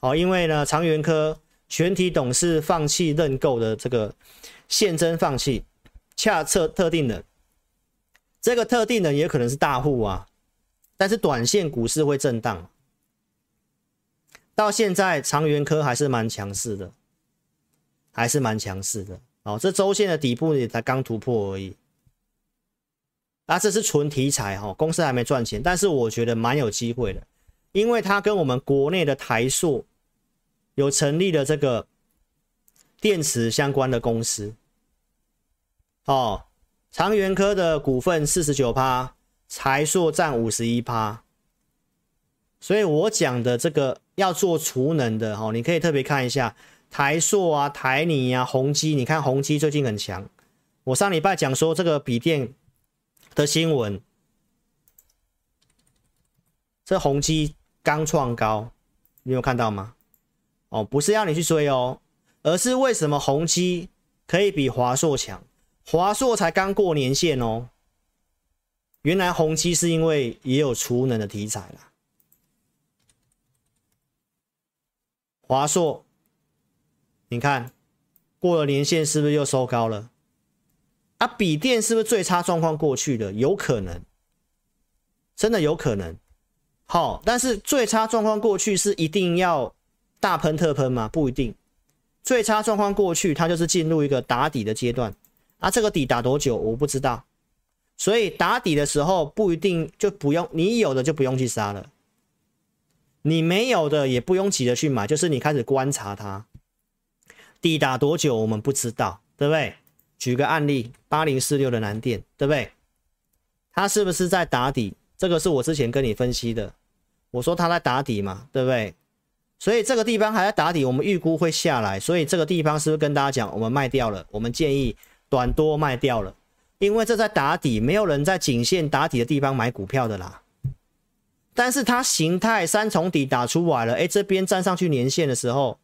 好，因为呢长源科全体董事放弃认购的这个现增放弃，恰测特定的这个特定的也可能是大户啊。但是短线股市会震荡，到现在长源科还是蛮强势的，还是蛮强势的。哦，这周线的底部也才刚突破而已。啊，这是纯题材哈，公司还没赚钱，但是我觉得蛮有机会的，因为它跟我们国内的台塑有成立的这个电池相关的公司。哦，长源科的股份四十九趴。台塑占五十一趴，所以我讲的这个要做储能的哈，你可以特别看一下台塑啊、台泥啊、宏基。你看宏基最近很强，我上礼拜讲说这个笔电的新闻，这宏基刚创高，你有看到吗？哦，不是要你去追哦，而是为什么宏基可以比华硕强？华硕才刚过年线哦。原来宏基是因为也有储能的题材啦。华硕，你看过了年线是不是又收高了？啊，笔电是不是最差状况过去的？有可能，真的有可能。好，但是最差状况过去是一定要大喷特喷吗？不一定。最差状况过去，它就是进入一个打底的阶段。啊，这个底打多久？我不知道。所以打底的时候不一定就不用，你有的就不用去杀了，你没有的也不用急着去买，就是你开始观察它底打多久，我们不知道，对不对？举个案例，八零四六的南电，对不对？它是不是在打底？这个是我之前跟你分析的，我说它在打底嘛，对不对？所以这个地方还在打底，我们预估会下来，所以这个地方是不是跟大家讲，我们卖掉了？我们建议短多卖掉了。因为这在打底，没有人在颈线打底的地方买股票的啦。但是它形态三重底打出来了，哎，这边站上去年线的时候，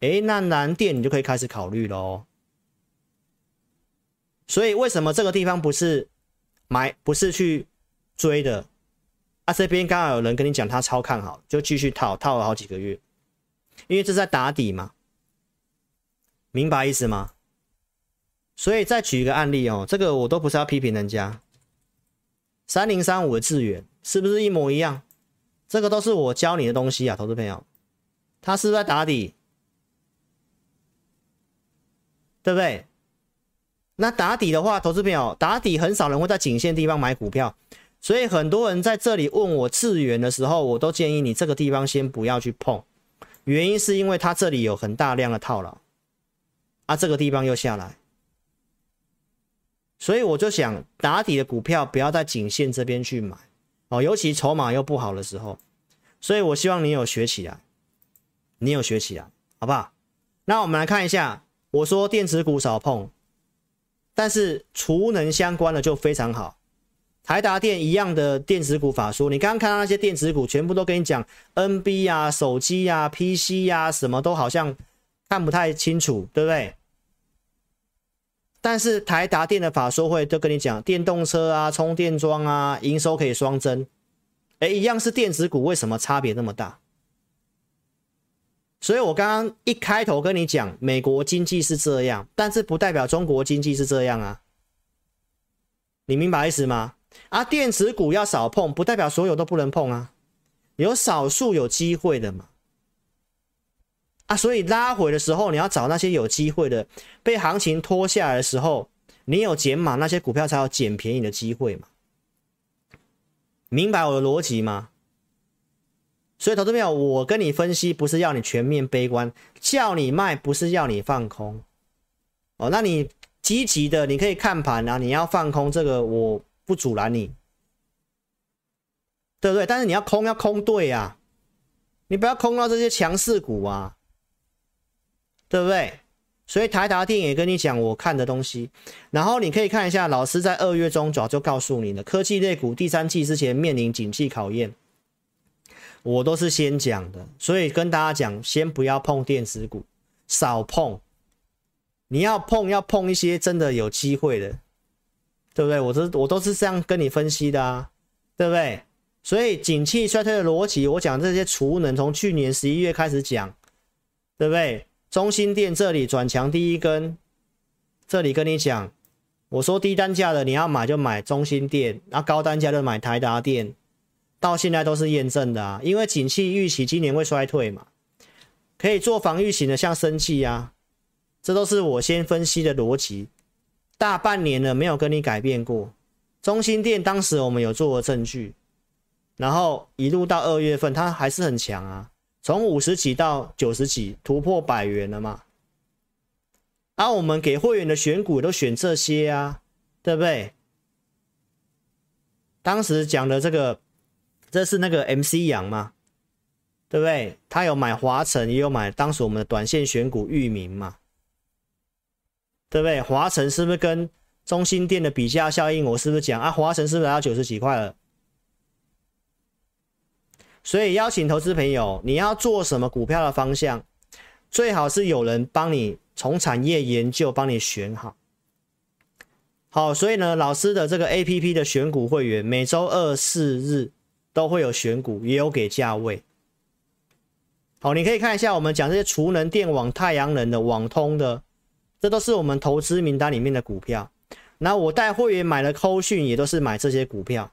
哎，那蓝电你就可以开始考虑喽。所以为什么这个地方不是买，不是去追的？啊，这边刚好有人跟你讲他超看好，就继续套，套了好几个月，因为这在打底嘛，明白意思吗？所以再举一个案例哦，这个我都不是要批评人家。三零三五的智原是不是一模一样？这个都是我教你的东西啊，投资朋友，他是不是在打底？对不对？那打底的话，投资朋友打底很少人会在颈线地方买股票，所以很多人在这里问我次元的时候，我都建议你这个地方先不要去碰，原因是因为它这里有很大量的套牢，啊，这个地方又下来。所以我就想打底的股票不要在颈线这边去买哦，尤其筹码又不好的时候。所以我希望你有学起来，你有学起来，好不好？那我们来看一下，我说电子股少碰，但是储能相关的就非常好。台达电一样的电子股法说，你刚刚看到那些电子股，全部都跟你讲 NB 啊、手机啊、PC 啊，什么都好像看不太清楚，对不对？但是台达电的法说会都跟你讲，电动车啊、充电桩啊，营收可以双增。哎，一样是电子股，为什么差别那么大？所以我刚刚一开头跟你讲，美国经济是这样，但是不代表中国经济是这样啊。你明白意思吗？啊，电子股要少碰，不代表所有都不能碰啊，有少数有机会的嘛。啊，所以拉回的时候，你要找那些有机会的，被行情拖下来的时候，你有减码那些股票才有捡便宜的机会嘛。明白我的逻辑吗？所以，投资朋友，我跟你分析不是要你全面悲观，叫你卖不是要你放空。哦，那你积极的，你可以看盘啊，你要放空这个，我不阻拦你，对不对？但是你要空要空对啊，你不要空到这些强势股啊，对不对？所以台达电也跟你讲我看的东西，然后你可以看一下，老师在二月中早就告诉你了，科技类股第三季之前面临景气考验。我都是先讲的，所以跟大家讲，先不要碰电子股，少碰。你要碰，要碰一些真的有机会的，对不对？我都我都是这样跟你分析的啊，对不对？所以景气衰退的逻辑，我讲这些储能，从去年十一月开始讲，对不对？中心店这里转强第一根，这里跟你讲，我说低单价的你要买就买中心店，那高单价就买台达店。到现在都是验证的啊，因为景气预期今年会衰退嘛，可以做防御型的，像生气啊，这都是我先分析的逻辑。大半年了没有跟你改变过。中心店当时我们有做过证据，然后一路到二月份它还是很强啊，从五十几到九十几突破百元了嘛。啊、我们给会员的选股都选这些啊，对不对？当时讲的这个。这是那个 MC 阳嘛，对不对？他有买华晨，也有买当时我们的短线选股域名嘛，对不对？华晨是不是跟中心店的比价效应？我是不是讲啊？华晨是不是要九十几块了？所以邀请投资朋友，你要做什么股票的方向，最好是有人帮你从产业研究帮你选好。好，所以呢，老师的这个 APP 的选股会员，每周二四日。都会有选股，也有给价位。好，你可以看一下我们讲这些储能、电网、太阳能的、网通的，这都是我们投资名单里面的股票。那我带会员买的扣讯也都是买这些股票，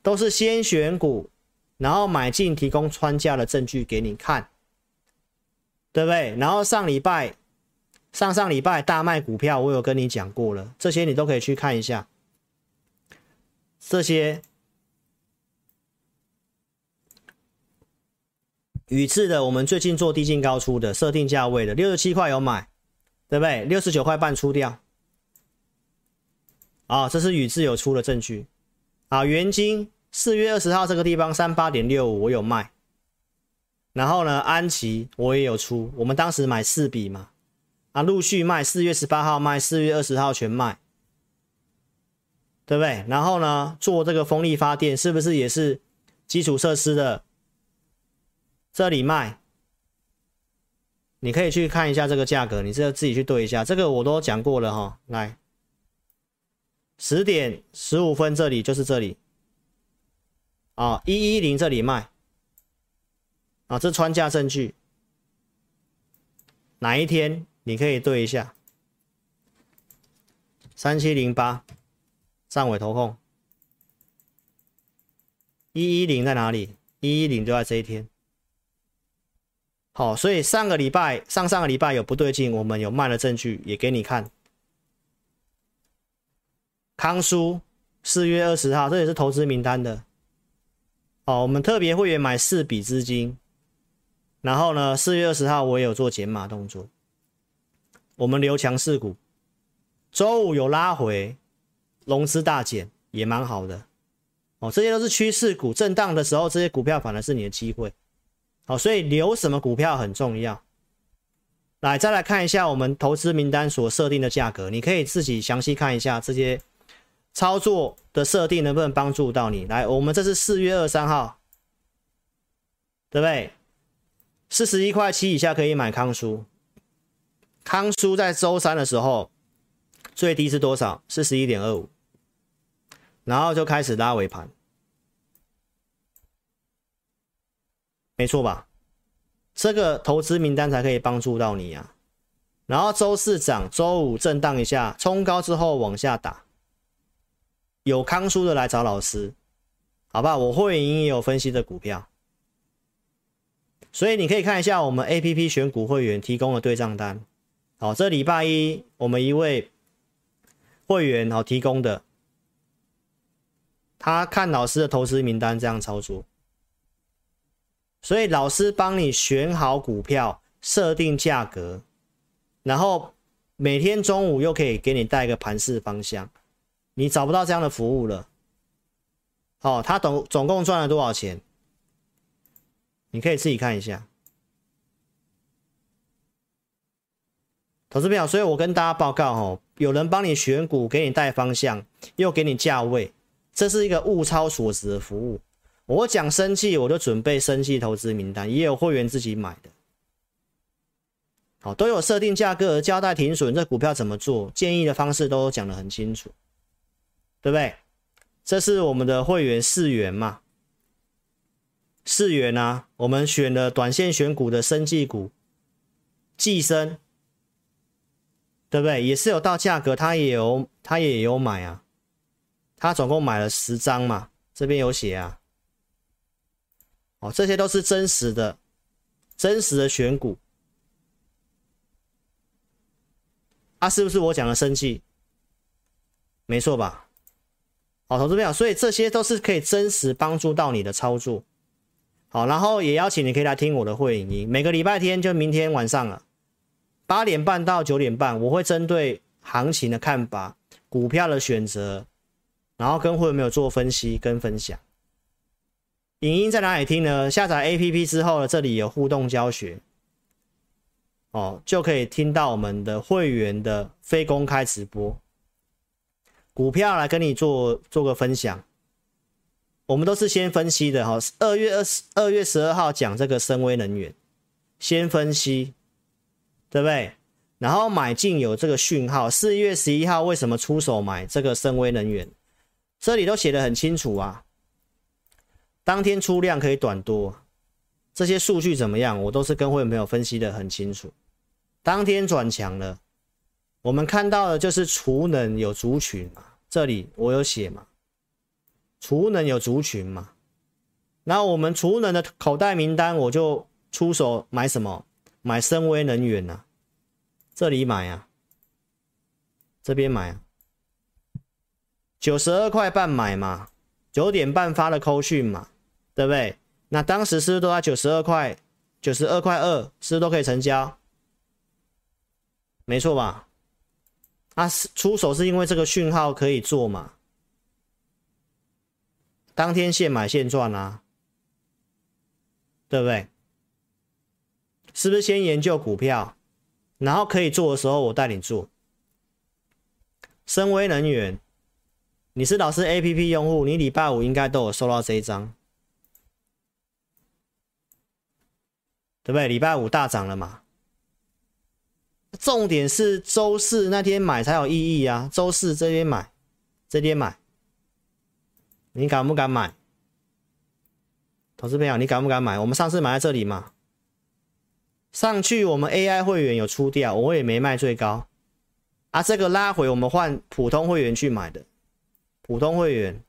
都是先选股，然后买进，提供穿价的证据给你看，对不对？然后上礼拜、上上礼拜大卖股票，我有跟你讲过了，这些你都可以去看一下，这些。宇智的，我们最近做低进高出的，设定价位的六十七块有买，对不对？六十九块半出掉。啊，这是宇智有出的证据。啊，元晶四月二十号这个地方三八点六五我有卖。然后呢，安琪我也有出，我们当时买四笔嘛，啊，陆续卖，四月十八号卖，四月二十号全卖，对不对？然后呢，做这个风力发电是不是也是基础设施的？这里卖，你可以去看一下这个价格，你这自己去对一下。这个我都讲过了哈，来，十点十五分这里就是这里，啊，一一零这里卖，啊，这穿价证据，哪一天你可以对一下，三七零八，上尾投控，一一零在哪里？一一零就在这一天。好，所以上个礼拜、上上个礼拜有不对劲，我们有卖的证据也给你看。康舒四月二十号，这也是投资名单的。好，我们特别会员买四笔资金，然后呢，四月二十号我也有做减码动作。我们留强势股，周五有拉回，融资大减也蛮好的。哦，这些都是趋势股，震荡的时候，这些股票反而是你的机会。好，所以留什么股票很重要。来，再来看一下我们投资名单所设定的价格，你可以自己详细看一下这些操作的设定能不能帮助到你。来，我们这是四月二十三号，对不对？四十一块七以下可以买康舒。康舒在周三的时候最低是多少？四十一点二五，然后就开始拉尾盘，没错吧？这个投资名单才可以帮助到你啊。然后周四涨，周五震荡一下，冲高之后往下打。有康叔的来找老师，好吧？我会员也有分析的股票，所以你可以看一下我们 APP 选股会员提供的对账单。好，这礼拜一我们一位会员好提供的，他看老师的投资名单这样操作，所以老师帮你选好股票，设定价格。然后每天中午又可以给你带一个盘势方向，你找不到这样的服务了。哦，他总总共赚了多少钱？你可以自己看一下。投资票，所以我跟大家报告哦，有人帮你选股，给你带方向，又给你价位，这是一个物超所值的服务。我讲生技，我就准备生技投资名单，也有会员自己买的。好，都有设定价格、交代停损，这股票怎么做？建议的方式都讲得很清楚，对不对？这是我们的会员四元嘛？四元啊，我们选了短线选股的生技股，技生，对不对？也是有到价格，他也有，他也有买啊。他总共买了十张嘛，这边有写啊。哦，这些都是真实的，真实的选股。啊、是不是我讲的生气？没错吧？好，投资朋友，所以这些都是可以真实帮助到你的操作。好，然后也邀请你可以来听我的会议，每个礼拜天就明天晚上了，八点半到九点半，我会针对行情的看法、股票的选择，然后跟会员没有做分析跟分享。影音在哪里听呢？下载 APP 之后呢，这里有互动教学。哦，就可以听到我们的会员的非公开直播，股票来跟你做做个分享。我们都是先分析的哈，二月二十二月十二号讲这个森崴能源，先分析，对不对？然后买进有这个讯号，四月十一号为什么出手买这个森崴能源？这里都写的很清楚啊。当天出量可以短多，这些数据怎么样？我都是跟会员朋友分析的很清楚。当天转强了，我们看到的就是储能有族群嘛，这里我有写嘛，储能有族群嘛，那我们储能的口袋名单，我就出手买什么？买森崴能源呐、啊，这里买啊，这边买啊，九十二块半买嘛，九点半发的扣讯嘛，对不对？那当时是不是都在九十二块，九十二块二，是不是都可以成交？没错吧？啊，出手是因为这个讯号可以做嘛？当天现买现赚啊，对不对？是不是先研究股票，然后可以做的时候我带你做？森崴能源，你是老师 APP 用户，你礼拜五应该都有收到这一张，对不对？礼拜五大涨了嘛？重点是周四那天买才有意义啊！周四这边买，这边买，你敢不敢买？投资朋友，你敢不敢买？我们上次买在这里嘛，上去我们 AI 会员有出掉，我也没卖最高啊。这个拉回我们换普通会员去买的，普通会员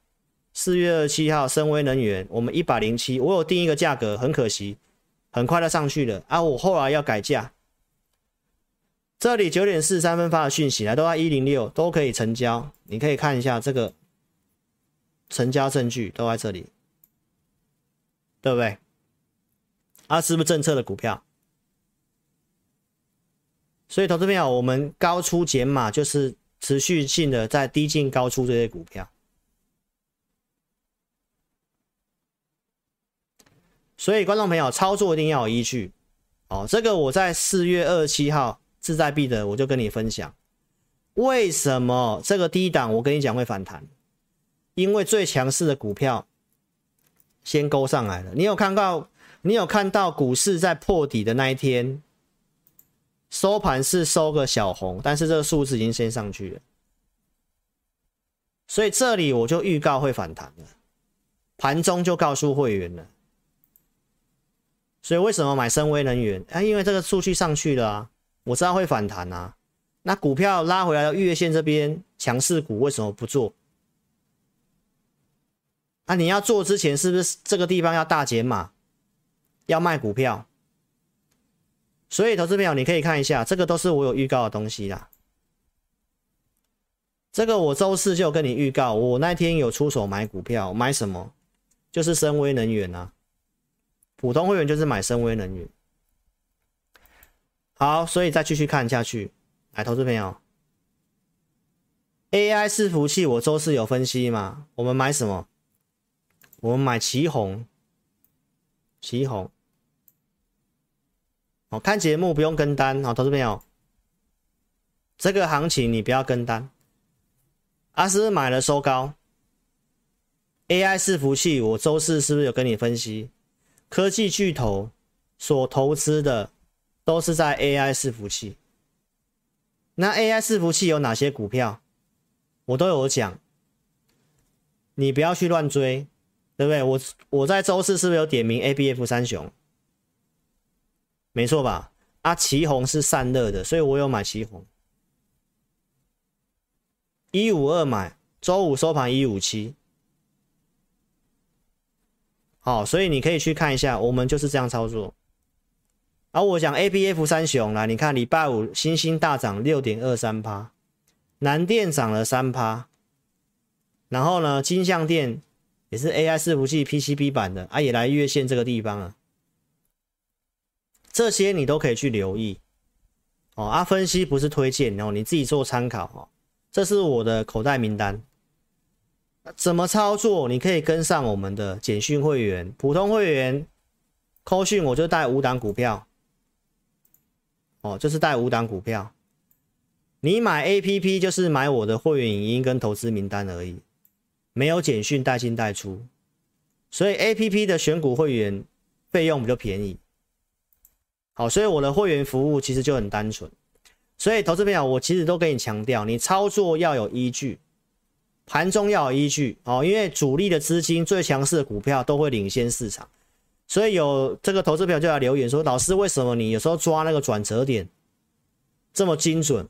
四月二十七号森威能源，我们一百零七，我有定一个价格，很可惜，很快的上去了啊！我后来要改价。这里九点四三分发的讯息来，都在一零六，都可以成交。你可以看一下这个成交证据，都在这里，对不对？啊，是不是政策的股票？所以，投资朋友，我们高出减码就是持续性的在低进高出这些股票。所以，观众朋友操作一定要有依据。哦，这个我在四月二十七号。志在必得，我就跟你分享，为什么这个低档我跟你讲会反弹？因为最强势的股票先勾上来了。你有看到？你有看到股市在破底的那一天收盘是收个小红，但是这个数字已经先上去了。所以这里我就预告会反弹了，盘中就告诉会员了。所以为什么买深威能源？啊，因为这个数据上去了啊，我知道会反弹啊。那股票拉回来的月线这边强势股为什么不做？啊，你要做之前是不是这个地方要大减码，要卖股票？所以投资朋友你可以看一下，这个都是我有预告的东西啦。这个我周四就跟你预告，我那天有出手买股票，买什么？就是深威能源啊。普通会员就是买深威能源。好，所以再继续看下去。来，投资朋友，AI 伺服器我周四有分析嘛？我们买什么？我们买奇鋐。奇鋐。哦，看节目不用跟单。好，投资朋友，这个行情你不要跟单。阿斯买了收高，AI 伺服器，我周四是不是有跟你分析？科技巨头所投资的都是在 AI 伺服器。那 AI 伺服器有哪些股票？我都有讲，你不要去乱追，对不对？我我在周四是不是有点名 ABF 三雄？没错吧？啊，奇鋐是散热的，所以我有买奇鋐。一五二买，周五收盘一五七，好，所以你可以去看一下，我们就是这样操作。而、啊、我讲 A B F 三雄啦，你看礼拜五欣兴大涨六点二三趴，南电涨了三趴，然后呢，金像电也是 A I 伺服器 P C B 版的啊，也来月线这个地方啊，这些你都可以去留意哦。啊，分析不是推荐哦，你自己做参考哦。这是我的口袋名单，怎么操作？你可以跟上我们的简讯会员、普通会员，扣讯我就带五档股票，哦，就是带五档股票。你买 APP 就是买我的会员影音跟投资名单而已，没有简讯带进带出，所以 APP 的选股会员费用比较便宜。好，所以我的会员服务其实就很单纯。所以，投资朋友，我其实都跟你强调，你操作要有依据，盘中要有依据哦。因为主力的资金最强势的股票都会领先市场，所以有这个投资朋友就要留言说：“老师，为什么你有时候抓那个转折点这么精准？”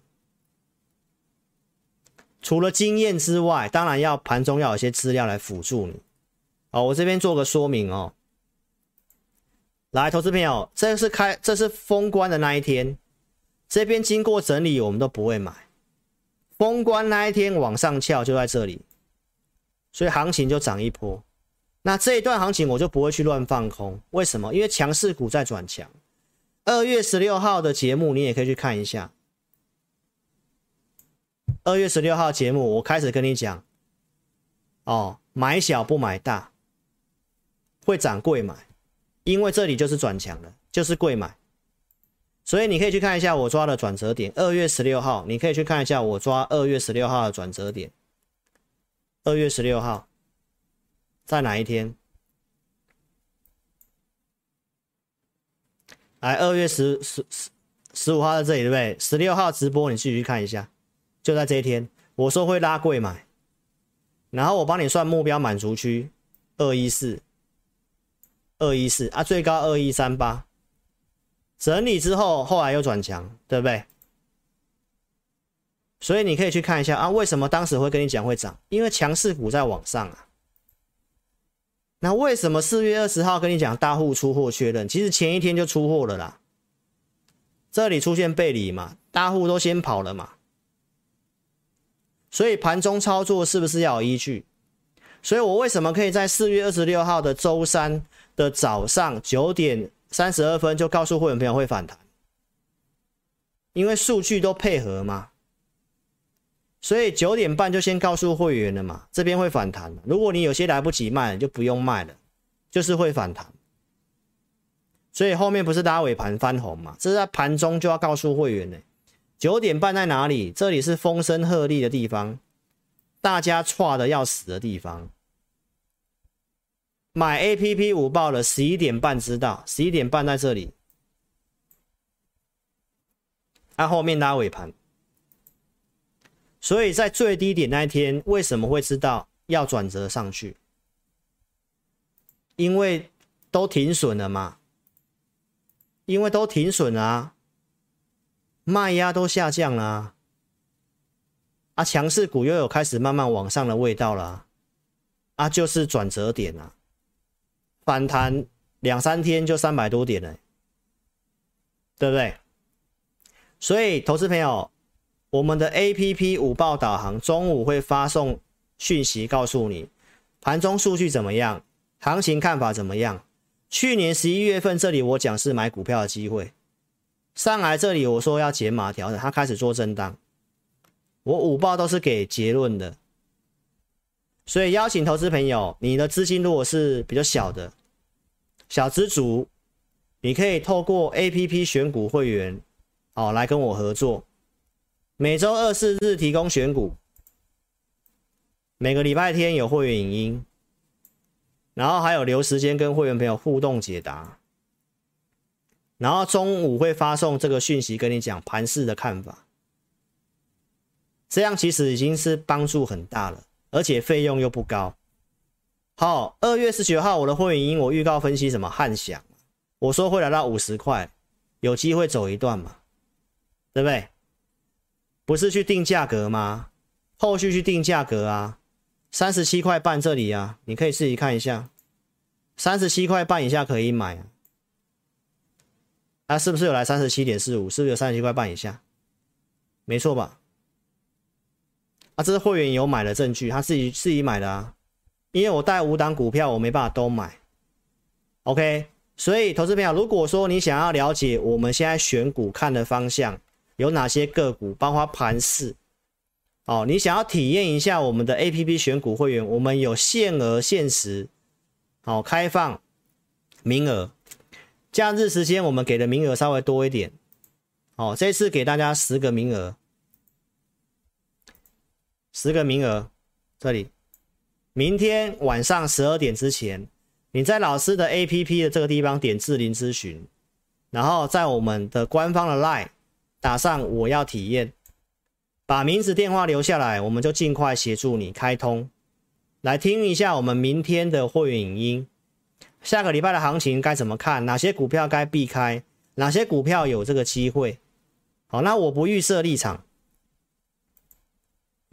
除了经验之外，当然要盘中要有一些资料来辅助你。哦，我这边做个说明哦。来，投资朋友，这是开，这是封关的那一天。这边经过整理，我们都不会买。封关那一天往上翘就在这里，所以行情就涨一波。那这一段行情我就不会去乱放空，为什么？因为强势股在转强。二月十六号的节目你也可以去看一下。二月十六号节目我开始跟你讲，哦，买小不买大，会涨贵买，因为这里就是转强了，就是贵买。所以你可以去看一下我抓的转折点，二月十六号，你可以去看一下我抓二月十六号的转折点。二月十六号在哪一天？来，二月十十十十五号在这里，对不对？十六号直播你继续看一下，就在这一天，我说会拉贵买，然后我帮你算目标满足区二一四，二一四啊，最高二一三八。整理之后，后来又转强，对不对？所以你可以去看一下啊，为什么当时会跟你讲会涨？因为强势股在往上啊。那为什么四月二十号跟你讲大户出货确认？其实前一天就出货了啦。这里出现背离嘛，大户都先跑了嘛。所以盘中操作是不是要有依据？所以我为什么可以在四月二十六号的周三的早上九点？三十二分就告诉会员朋友会反弹，因为数据都配合嘛，所以九点半就先告诉会员了嘛，这边会反弹。如果你有些来不及卖，就不用卖了，就是会反弹。所以后面不是拉尾盘翻红嘛？这是在盘中就要告诉会员呢。九点半在哪里？这里是风声鹤唳的地方，大家错的要死的地方。买 A P P 午报了，十一点半知道，十一点半在这里，啊、后面拉尾盘，所以在最低点那一天，为什么会知道要转折上去？因为都停损了嘛，因为都停损啊，卖压都下降了啊，啊，强势股又有开始慢慢往上的味道了啊，啊，就是转折点啊，反弹两三天就三百多点了，对不对？所以，投资朋友，我们的 APP 五报导航中午会发送讯息告诉你盘中数据怎么样。行情看法怎么样？去年十一月份这里我讲是买股票的机会，上来这里我说要减码调整，它开始做震荡，我五报都是给结论的，所以邀请投资朋友，你的资金如果是比较小的，小资族，你可以透过 APP 选股会员，哦，来跟我合作，每周二四日提供选股，每个礼拜天有会员影音。然后还有留时间跟会员朋友互动解答，然后中午会发送这个讯息跟你讲盘市的看法，这样其实已经是帮助很大了，而且费用又不高。好，二月十九号我的会员营我预告分析什么汉翔，我说会来到五十块，有机会走一段嘛，对不对？不是去定价格吗？后续去定价格啊。三十七块半这里啊，你可以自己看一下，三十七块半以下可以买啊，啊是不是有来三十七点四五？是不是有三十七块半以下？没错吧？啊，这是会员有买的证据，他自己自己买的啊，因为我带五档股票，我没办法都买。OK，所以投资朋友，如果说你想要了解我们现在选股看的方向有哪些个股，包括盘势。哦，你想要体验一下我们的 APP 选股会员，我们有限额限时，好、开放名额，假日时间我们给的名额稍微多一点，哦，这次给大家十个名额，十个名额，这里，明天晚上十二点之前，你在老师的 APP 的这个地方点智林咨询，然后在我们的官方的 LINE 打上我要体验。把名字电话留下来，我们就尽快协助你开通，来听一下我们明天的会员影音。下个礼拜的行情该怎么看？哪些股票该避开？哪些股票有这个机会？好，那我不预设立场。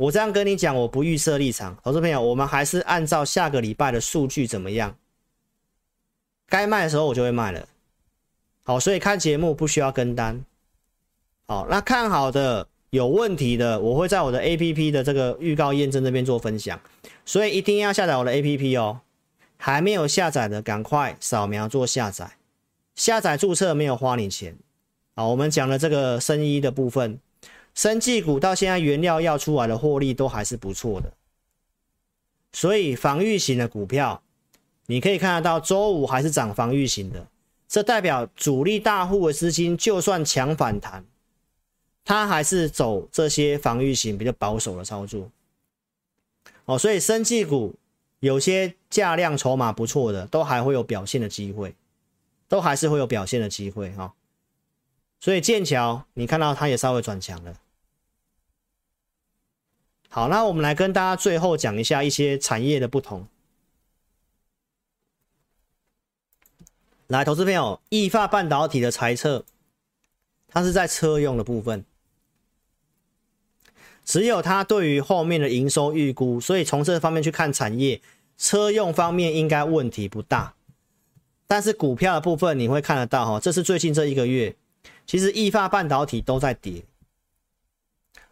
我这样跟你讲，我不预设立场。投资朋友，我们还是按照下个礼拜的数据怎么样？该卖的时候我就会卖了。好，所以看节目不需要跟单。好，那看好的。有问题的，我会在我的 APP 的这个预告验证那边做分享，所以一定要下载我的 APP 哦。还没有下载的，赶快扫描做下载。下载注册没有花你钱。好，我们讲了这个生医的部分，生技股到现在原料要出来的获利都还是不错的，所以防御型的股票，你可以看得到周五还是涨防御型的，这代表主力大户的资金就算强反弹。它还是走这些防御型比较保守的操作，哦，所以生技股有些价量筹码不错的，都还会有表现的机会，都还是会有表现的机会哈。所以剑桥你看到它也稍微转强了。好，那我们来跟大家最后讲一下一些产业的不同。来，投资朋友，意法半导体的财测，它是在车用的部分。只有它对于后面的营收预估，所以从这方面去看产业，车用方面应该问题不大。但是股票的部分你会看得到哈，这是最近这一个月，其实易发半导体都在跌，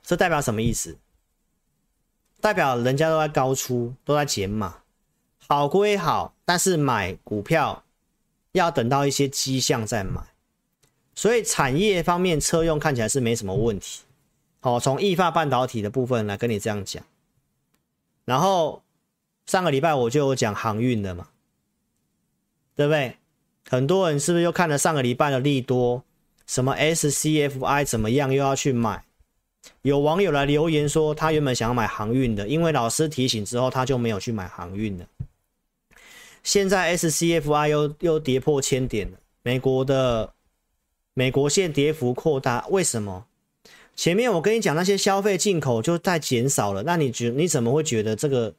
这代表什么意思？代表人家都在高出，都在减码。好归好，但是买股票要等到一些迹象再买。所以产业方面，车用看起来是没什么问题。好，从易发半导体的部分来跟你这样讲，然后上个礼拜我就有讲航运的嘛，对不对？很多人是不是又看了上个礼拜的利多，什么 SCFI 怎么样，又要去买？有网友来留言说，他原本想要买航运的，因为老师提醒之后，他就没有去买航运了。现在 SCFI 又又跌破千点了，美国的美国线跌幅扩大，为什么？前面我跟你讲那些消费进口就在减少了，那你觉你怎么会觉得这个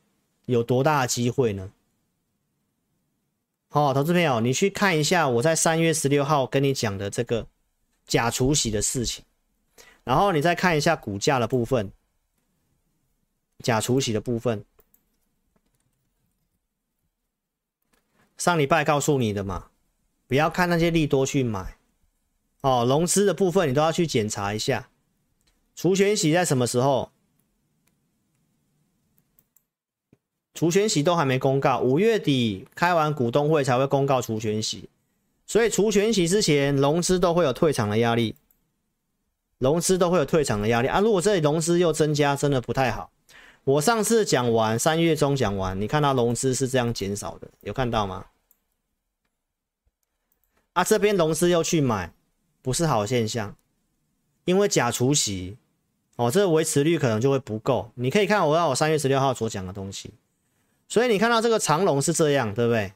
有多大的机会呢？好、投资朋友，你去看一下我在三月十六号跟你讲的这个假除息的事情，然后你再看一下股价的部分，假除息的部分，上礼拜告诉你的嘛，不要看那些利多去买。哦，融资的部分你都要去检查一下，除权息在什么时候？除权息都还没公告，五月底开完股东会才会公告除权息，所以除权息之前融资都会有退场的压力，融资都会有退场的压力啊！如果这里融资又增加，真的不太好。我上次讲完，三月中讲完，你看到融资是这样减少的，有看到吗？啊，这边融资又去买。不是好现象，因为假除息，哦，这个维持率可能就会不够。你可以看我要我三月十六号所讲的东西，所以你看到这个长龙是这样，对不对？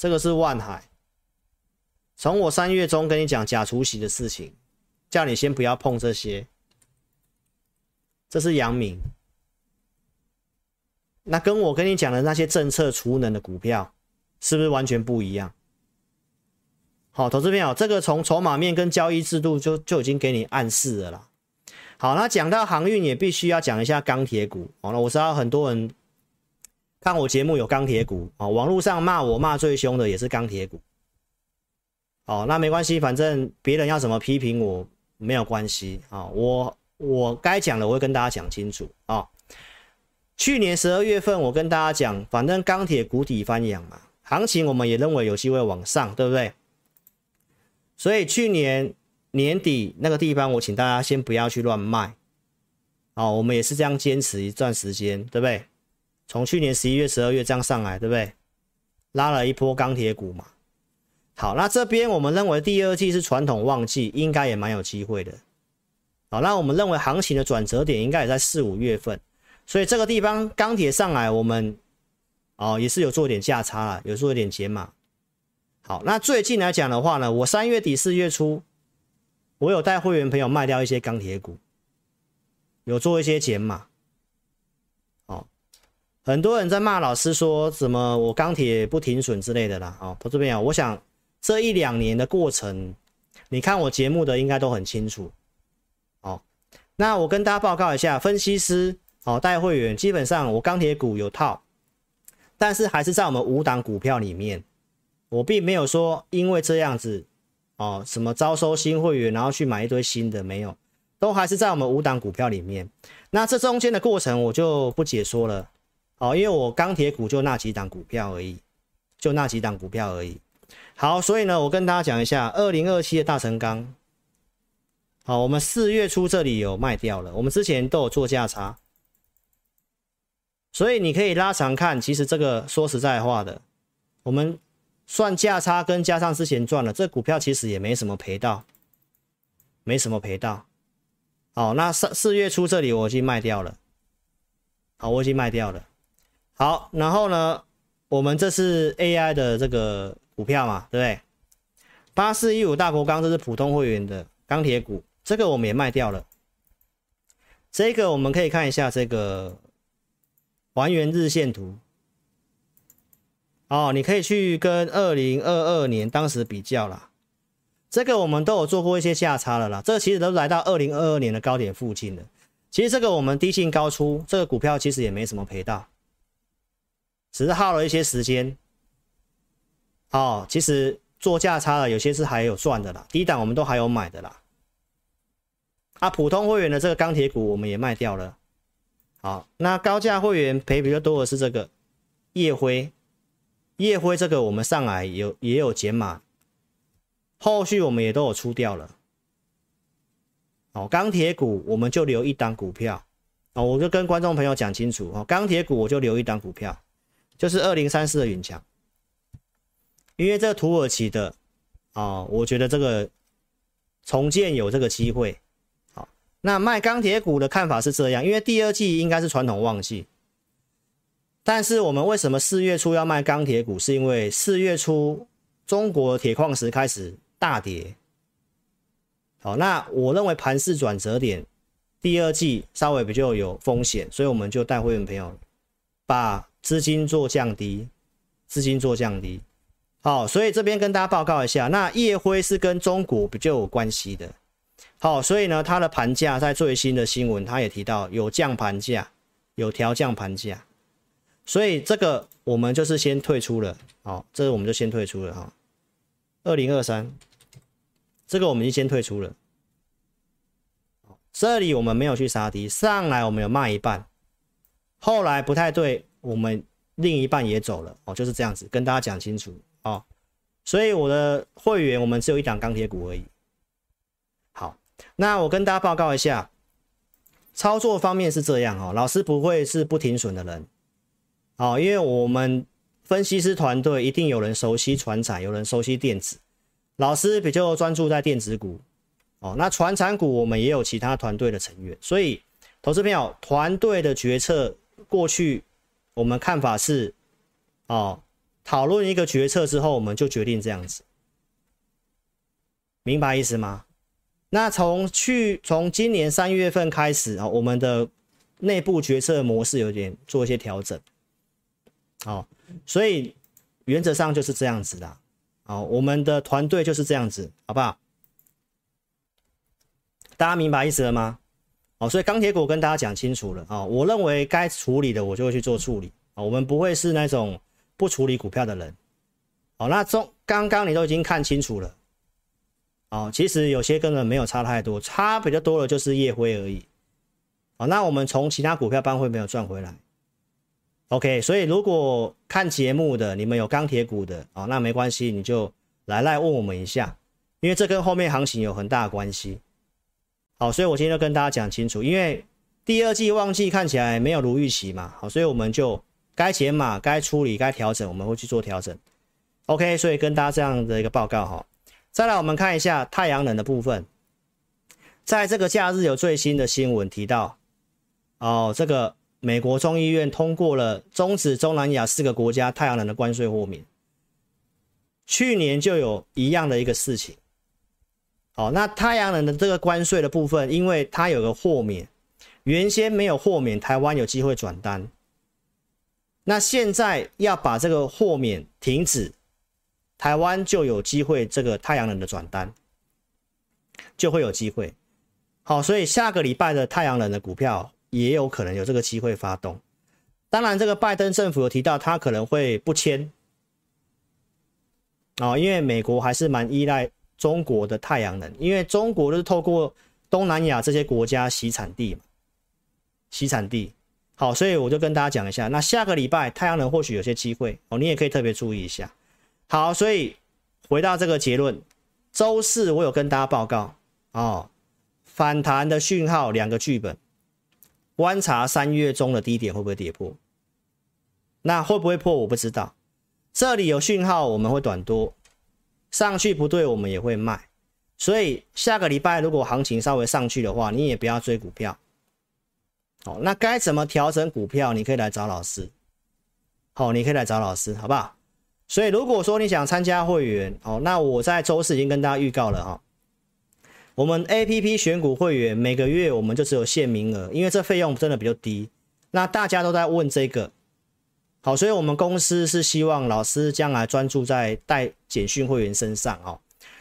这个是万海，从我三月中跟你讲假除息的事情，叫你先不要碰这些。这是阳明，那跟我跟你讲的那些政策储能的股票。是不是完全不一样？好，投资朋友，这个从筹码面跟交易制度就就已经给你暗示了啦。好，那讲到航运也必须要讲一下钢铁股。好，那我知道很多人看我节目有钢铁股啊，网络上骂我骂最凶的也是钢铁股。哦，那没关系，反正别人要怎么批评我没有关系啊，我我该讲的我会跟大家讲清楚啊。去年十二月份我跟大家讲，反正钢铁谷底翻扬嘛。行情我们也认为有机会往上，对不对？所以去年年底那个地方，我请大家先不要去乱卖。哦，我们也是这样坚持一段时间，对不对？从去年十一月、十二月这样上来，对不对？拉了一波钢铁股嘛。好，那这边我们认为第二季是传统旺季，应该也蛮有机会的。好，那我们认为行情的转折点应该也在四五月份，所以这个地方钢铁上来，我们。哦，也是有做点价差了，有做一点减码。好，那最近来讲的话呢，我三月底四月初，我有带会员朋友卖掉一些钢铁股，有做一些减码。很多人在骂老师说什么我钢铁不停损之类的啦。哦，投资朋友，我想这一两年的过程，你看我节目的应该都很清楚。哦，那我跟大家报告一下，分析师哦带会员，基本上我钢铁股有套。但是还是在我们五档股票里面，我并没有说因为这样子哦，什么招收新会员，然后去买一堆新的，没有，都还是在我们五档股票里面。那这中间的过程我就不解说了哦，因为我钢铁股就那几档股票而已，就那几档股票而已。好，所以呢，我跟大家讲一下二零二七的大成钢，好，我们四月初这里有卖掉了，我们之前都有做价差。所以你可以拉长看，其实这个说实在话的，我们算价差跟加上之前赚了，这股票其实也没什么赔到，没什么赔到。好，那四四月初这里我已经卖掉了，好，我已经卖掉了。好，然后呢，我们这是 AI 的这个股票嘛，对不对？八四一五大国钢这是普通会员的钢铁股，这个我们也卖掉了。这个我们可以看一下这个。还原日线图，哦，你可以去跟二零二二年当时比较啦。这个我们都有做过一些价差了啦。这个其实都来到二零二二年的高点附近了。其实这个我们低进高出，这个股票其实也没什么赔到，只是耗了一些时间。哦，其实做价差的有些是还有赚的啦，低档我们都还有买的啦。啊，普通会员的这个钢铁股我们也卖掉了。好，那高价会员赔比较多的是这个夜辉，夜辉这个我们上来有也有减码，后续我们也都有出掉了。哦，钢铁股我们就留一档股票，哦，我就跟观众朋友讲清楚哦，钢铁股我就留一档股票，就是二零三四的允强，因为这个土耳其的，哦，我觉得这个重建有这个机会。好那卖钢铁股的看法是这样，因为第二季应该是传统旺季，但是我们为什么四月初要卖钢铁股？是因为四月初中国铁矿石开始大跌。好，那我认为盘势转折点，第二季稍微比较有风险，所以我们就带会员朋友把资金做降低，资金做降低。好，所以这边跟大家报告一下，那夜辉是跟中国比较有关系的。好，所以呢，它的盘价在最新的新闻，它也提到有降盘价，有调降盘价，所以这个我们就是先退出了。好，这个我们就先退出了哈。二零二三，这个我们就先退出了。这里我们没有去杀低，上来我们有卖一半，后来不太对，我们另一半也走了哦，就是这样子，跟大家讲清楚哦。所以我的会员，我们只有一档钢铁股而已。好。那我跟大家报告一下，操作方面是这样哦，老师不会是不停损的人，哦，因为我们分析师团队一定有人熟悉传产，有人熟悉电子，老师比较专注在电子股，哦，那传产股我们也有其他团队的成员，所以投资朋友团队的决策过去我们看法是，哦，讨论一个决策之后，我们就决定这样子，明白意思吗？那从去从今年三月份开始啊，我们的内部决策模式有点做一些调整，好，所以原则上就是这样子的，好，我们的团队就是这样子，好不好？大家明白意思了吗？好，所以钢铁股跟大家讲清楚了啊，我认为该处理的我就会去做处理啊，我们不会是那种不处理股票的人，好，那中刚刚你都已经看清楚了。哦，其实有些根本没有差太多，差比较多的就是夜辉而已。好，那我们从其他股票帮会没有赚回来。OK，所以如果看节目的你们有钢铁股的，哦，那没关系，你就来来问我们一下，因为这跟后面行情有很大的关系。好，所以我今天就跟大家讲清楚，因为第二季旺季看起来没有如预期嘛，好，所以我们就该减码、该处理、该调整，我们会去做调整。OK，所以跟大家这样的一个报告哈。再来，我们看一下太阳能的部分。在这个假日有最新的新闻提到，哦，这个美国众议院通过了终止中南亚四个国家太阳能的关税豁免。去年就有一样的一个事情。好，那太阳能的这个关税的部分，因为它有个豁免，原先没有豁免，台湾有机会转单。那现在要把这个豁免停止。台湾就有机会，这个太阳能的转单就会有机会。好，所以下个礼拜的太阳能的股票也有可能有这个机会发动。当然，这个拜登政府有提到他可能会不签哦，因为美国还是蛮依赖中国的太阳能，因为中国就是透过东南亚这些国家洗产地嘛，洗产地。好，所以我就跟大家讲一下，那下个礼拜太阳能或许有些机会哦，你也可以特别注意一下。好，所以回到这个结论，周四我有跟大家报告哦，反弹的讯号两个剧本，观察三月中的低点会不会跌破，那会不会破我不知道，这里有讯号我们会短多，上去不对我们也会卖，所以下个礼拜如果行情稍微上去的话，你也不要追股票，好，那该怎么调整股票，你可以来找老师，好，你可以来找老师，好不好？所以，如果说你想参加会员，哦，那我在周四已经跟大家预告了哈。我们 APP 选股会员每个月我们就只有限名额，因为这费用真的比较低。那大家都在问这个，好，所以我们公司是希望老师将来专注在带简讯会员身上哦。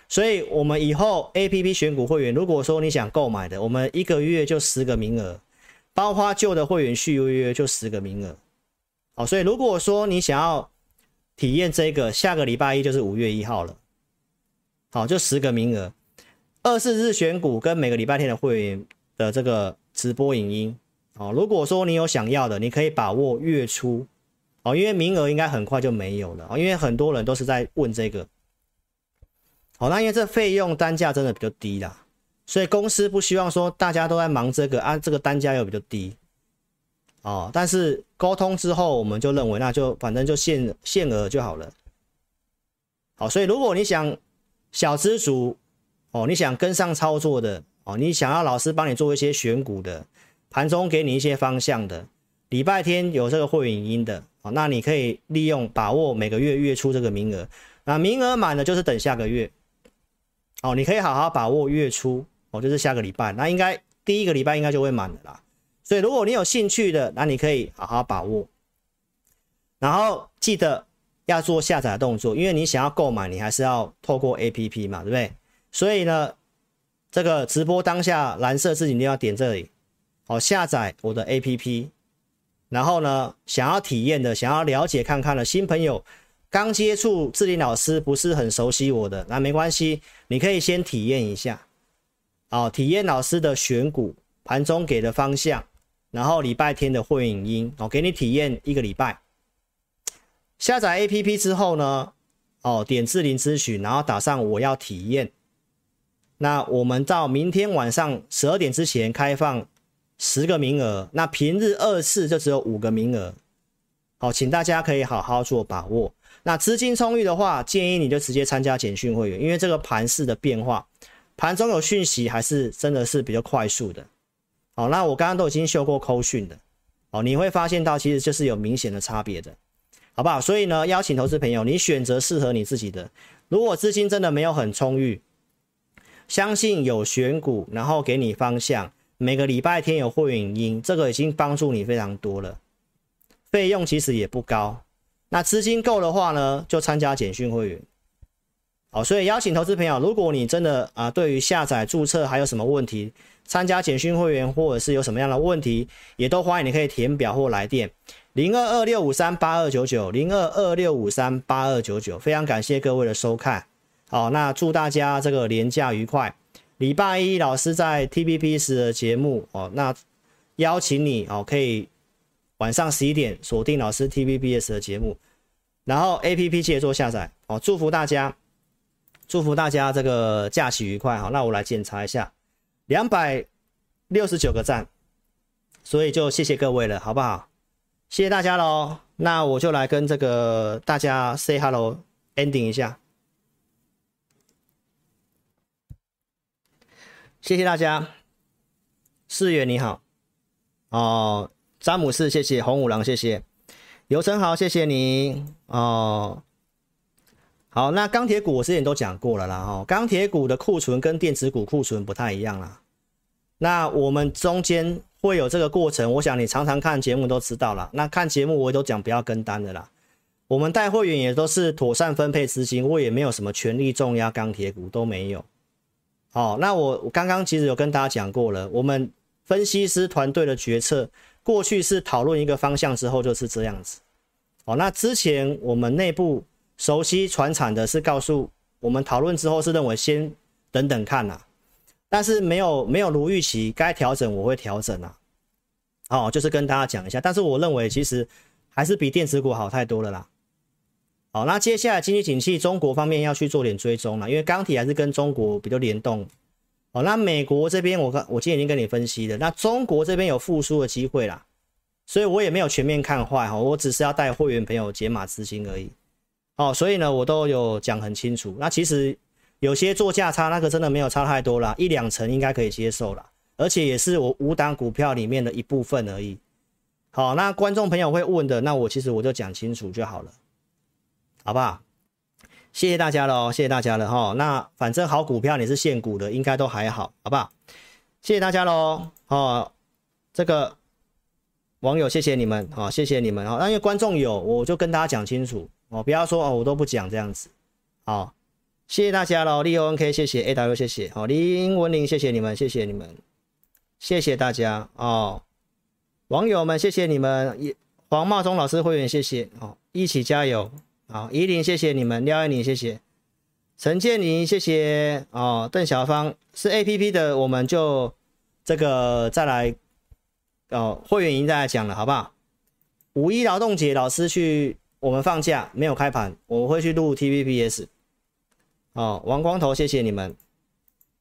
所以，我们以后 APP 选股会员，如果说你想购买的，我们一个月就十个名额，包括旧的会员续约就十个名额。好，所以如果说你想要体验这个，下个礼拜一就是五月一号了，好，就十个名额，二四日选股跟每个礼拜天的会员的这个直播影音，哦，如果说你有想要的，你可以把握月初，哦，因为名额应该很快就没有了，因为很多人都是在问这个，好，那因为这费用单价真的比较低啦，所以公司不希望说大家都在忙这个啊，这个单价又比较低。哦，但是沟通之后，我们就认为那就反正就限限额就好了。好，所以如果你想小资族哦，你想跟上操作的哦，你想要老师帮你做一些选股的，盘中给你一些方向的，礼拜天有这个会影音的哦，那你可以利用把握每个月月初这个名额，那名额满了就是等下个月。哦，你可以好好把握月初哦，就是下个礼拜，那应该第一个礼拜应该就会满了啦。所以如果你有兴趣的，那你可以好好把握，然后记得要做下载的动作，因为你想要购买，你还是要透过 APP 嘛，对不对？所以呢，这个直播当下蓝色字一定要点这里，好，下载我的 APP，然后呢，想要体验的，想要了解看看的新朋友。刚接触志霖老师不是很熟悉我的，那没关系，你可以先体验一下，哦，体验老师的选股盘中给的方向，然后礼拜天的会影音，哦，给你体验一个礼拜。下载 APP 之后呢，哦，点志霖咨询，然后打上我要体验。那我们到明天晚上十二点之前开放十个名额，那平日二次就只有五个名额，好，请大家可以好好做把握。那资金充裕的话，建议你就直接参加简讯会员，因为这个盘势的变化，盘中有讯息还是真的是比较快速的。好，那我刚刚都已经秀过扣讯的，哦，你会发现到其实就是有明显的差别的，好不好？所以呢，邀请投资朋友，你选择适合你自己的。如果资金真的没有很充裕，相信有选股，然后给你方向，每个礼拜天有会员音，这个已经帮助你非常多了，费用其实也不高。那资金够的话呢，就参加简讯会员。好，所以邀请投资朋友，如果你真的啊，对于下载注册还有什么问题，参加简讯会员或者是有什么样的问题，也都欢迎你可以填表或来电零二二六五三八二九九零二二六五三八二九九。非常感谢各位的收看。好，那祝大家这个连假愉快。礼拜一老师在 tvb 时的节目哦，那邀请你哦，可以。晚上十一点锁定老师 tvb 时的节目，然后 APP 记得做下载哦。祝福大家，祝福大家这个假期愉快。好，那我来检查一下，两百六十九个赞，所以就谢谢各位了，好不好？谢谢大家喽。那我就来跟这个大家 say hello，ending 一下。谢谢大家，四月你好，哦。詹姆士，谢谢红五郎，谢谢游成豪，谢谢你哦。好，那钢铁股我之前都讲过了啦，哈，钢铁股的库存跟电子股库存不太一样啦。那我们中间会有这个过程，我想你常常看节目都知道了。那看节目我也都讲不要跟单的啦。我们带会员也都是妥善分配资金，我也没有什么权力重压钢铁股都没有。哦，那我我刚刚其实有跟大家讲过了，我们分析师团队的决策。过去是讨论一个方向之后就是这样子，哦，那之前我们内部熟悉传产的是告诉我们讨论之后是认为先等等看呐，但是没有没有如预期该调整我会调整啊，哦，就是跟大家讲一下，但是我认为其实还是比电子股好太多了啦，好，那接下来经济景气中国方面要去做点追踪了，因为钢铁还是跟中国比较联动。好，那美国这边我看我今天已经跟你分析了，那中国这边有复苏的机会啦，所以我也没有全面看坏哈，我只是要带会员朋友解码资金而已。哦，所以呢，我都有讲很清楚。那其实有些做价差，那个真的没有差太多啦，一两成应该可以接受啦，而且也是我五档股票里面的一部分而已。好，那观众朋友会问的，那我其实我就讲清楚就好了，好不好？谢谢大家了哦，谢谢大家了哈。那反正好股票你是现股的，应该都还好，好不好？谢谢大家喽哦。这个网友谢谢你们哦，谢谢你们哦。那因为观众有，我就跟大家讲清楚哦，不要说哦，我都不讲这样子。好，谢谢大家喽。利 O N K 谢谢 A W 谢谢好，林文玲谢谢你们，谢谢你们，谢谢大家哦。网友们谢谢你们，黄茂忠老师会员谢谢哦，一起加油。好，怡琳，谢谢你们，廖爱玲，谢谢，陈建宁，谢谢哦，邓小芳是 A P P 的，我们就这个再来哦，会员已经再来讲了，好不好？五一劳动节，老师去我们放假没有开盘，我会去录 T V P S。哦，王光头，谢谢你们，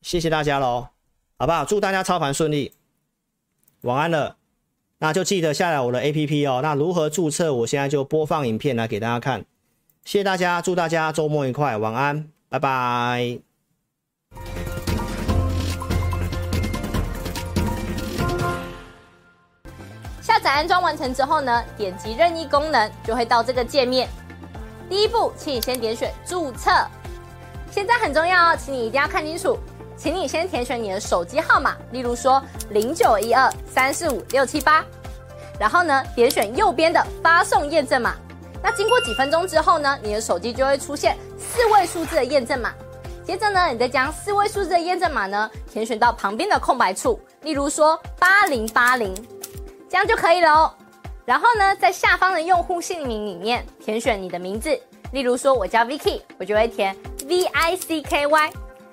谢谢大家喽，好不好？祝大家操盘顺利，晚安了，那就记得下载我的 A P P 哦。那如何注册？我现在就播放影片来给大家看。谢谢大家，祝大家周末愉快，晚安，拜拜。下载安装完成之后呢，点击任意功能就会到这个界面。第一步，请你先点选注册，现在很重要哦，请你一定要看清楚，请你先填选你的手机号码，例如说零九一二三四五六七八，然后呢，点选右边的发送验证码。那经过几分钟之后呢，你的手机就会出现四位数字的验证码。接着呢，你再将四位数字的验证码呢填选到旁边的空白处，例如说八零八零，这样就可以了哦。然后呢，在下方的用户姓名里面填选你的名字，例如说我叫 Vicky，我就会填 V I C K Y。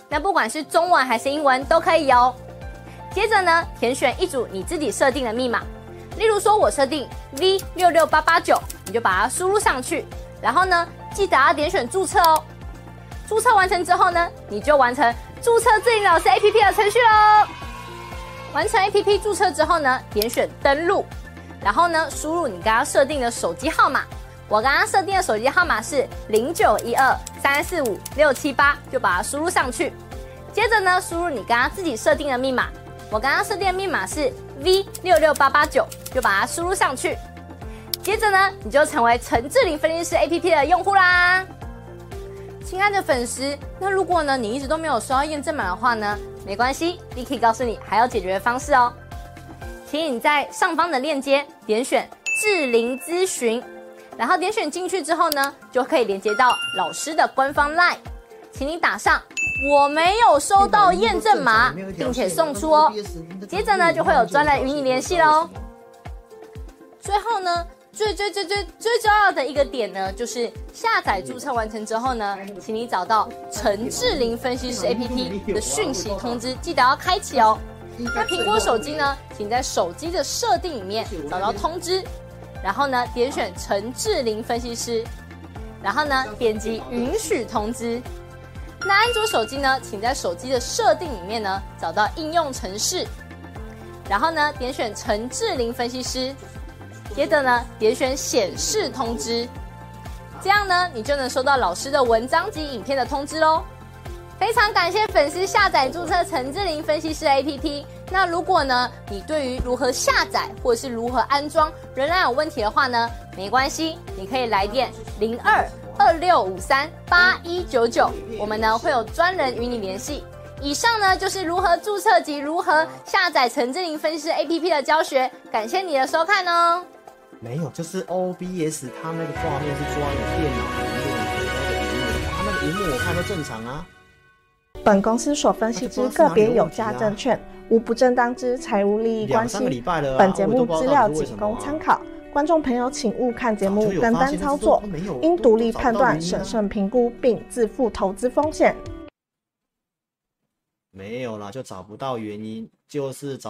那不管是中文还是英文都可以哦。接着呢，填选一组你自己设定的密码，例如说我设定 V 六六八八九，你就把它输入上去。然后呢，记得要点选注册哦。注册完成之后呢，你就完成注册智霖老师 APP 的程序喽。完成 APP 注册之后呢，点选登录，然后呢，输入你刚刚设定的手机号码。我刚刚设定的手机号码是零九一二三四五六七八，就把它输入上去。接着呢，输入你刚刚自己设定的密码。我刚刚设定的密码是 V 六六八八九，就把它输入上去。接着呢，你就成为陈智霖分析师 APP 的用户啦。亲爱的粉丝，那如果呢，你一直都没有收到验证码的话呢，没关系，Vicky 告诉你还有解决方式哦。请你在上方的链接点选智霖咨询，然后点选进去之后呢，就可以连接到老师的官方 LINE，请你打上我没有收到验证码，并且送出哦。接着呢，就会有专人与你联系喽。最后呢。最最最最最重要的一个点呢，就是下载注册完成之后呢，请你找到陈志玲分析师 APP 的讯息通知，记得要开启哦。那苹果手机呢，请在手机的设定里面找到通知，然后呢点选陈志玲分析师，然后呢点击允许通知。那安卓手机呢，请在手机的设定里面呢找到应用程式，然后呢点选陈智霖分析师。接着呢，点选显示通知，这样呢，你就能收到老师的文章及影片的通知喽。非常感谢粉丝下载注册陈智霖分析师 APP。那如果呢，你对于如何下载或是如何安装仍然有问题的话呢，没关系，你可以来电零二二六五三八一九九，我们呢会有专人与你联系。以上呢就是如何注册及如何下载陈智霖分析师 APP 的教学。感谢你的收看哦。没有，就是 OBS，它那个画面是抓你电脑的那个屏幕，它那个萤幕我看都正常啊。本公司所分析之个别有价证券，无不正当之财务利益关系。本节目资料仅供参考，观众朋友请勿看节目单单操作，应独立判断、审慎评估并自负投资风险。没有啦，就找不到原因，就是找。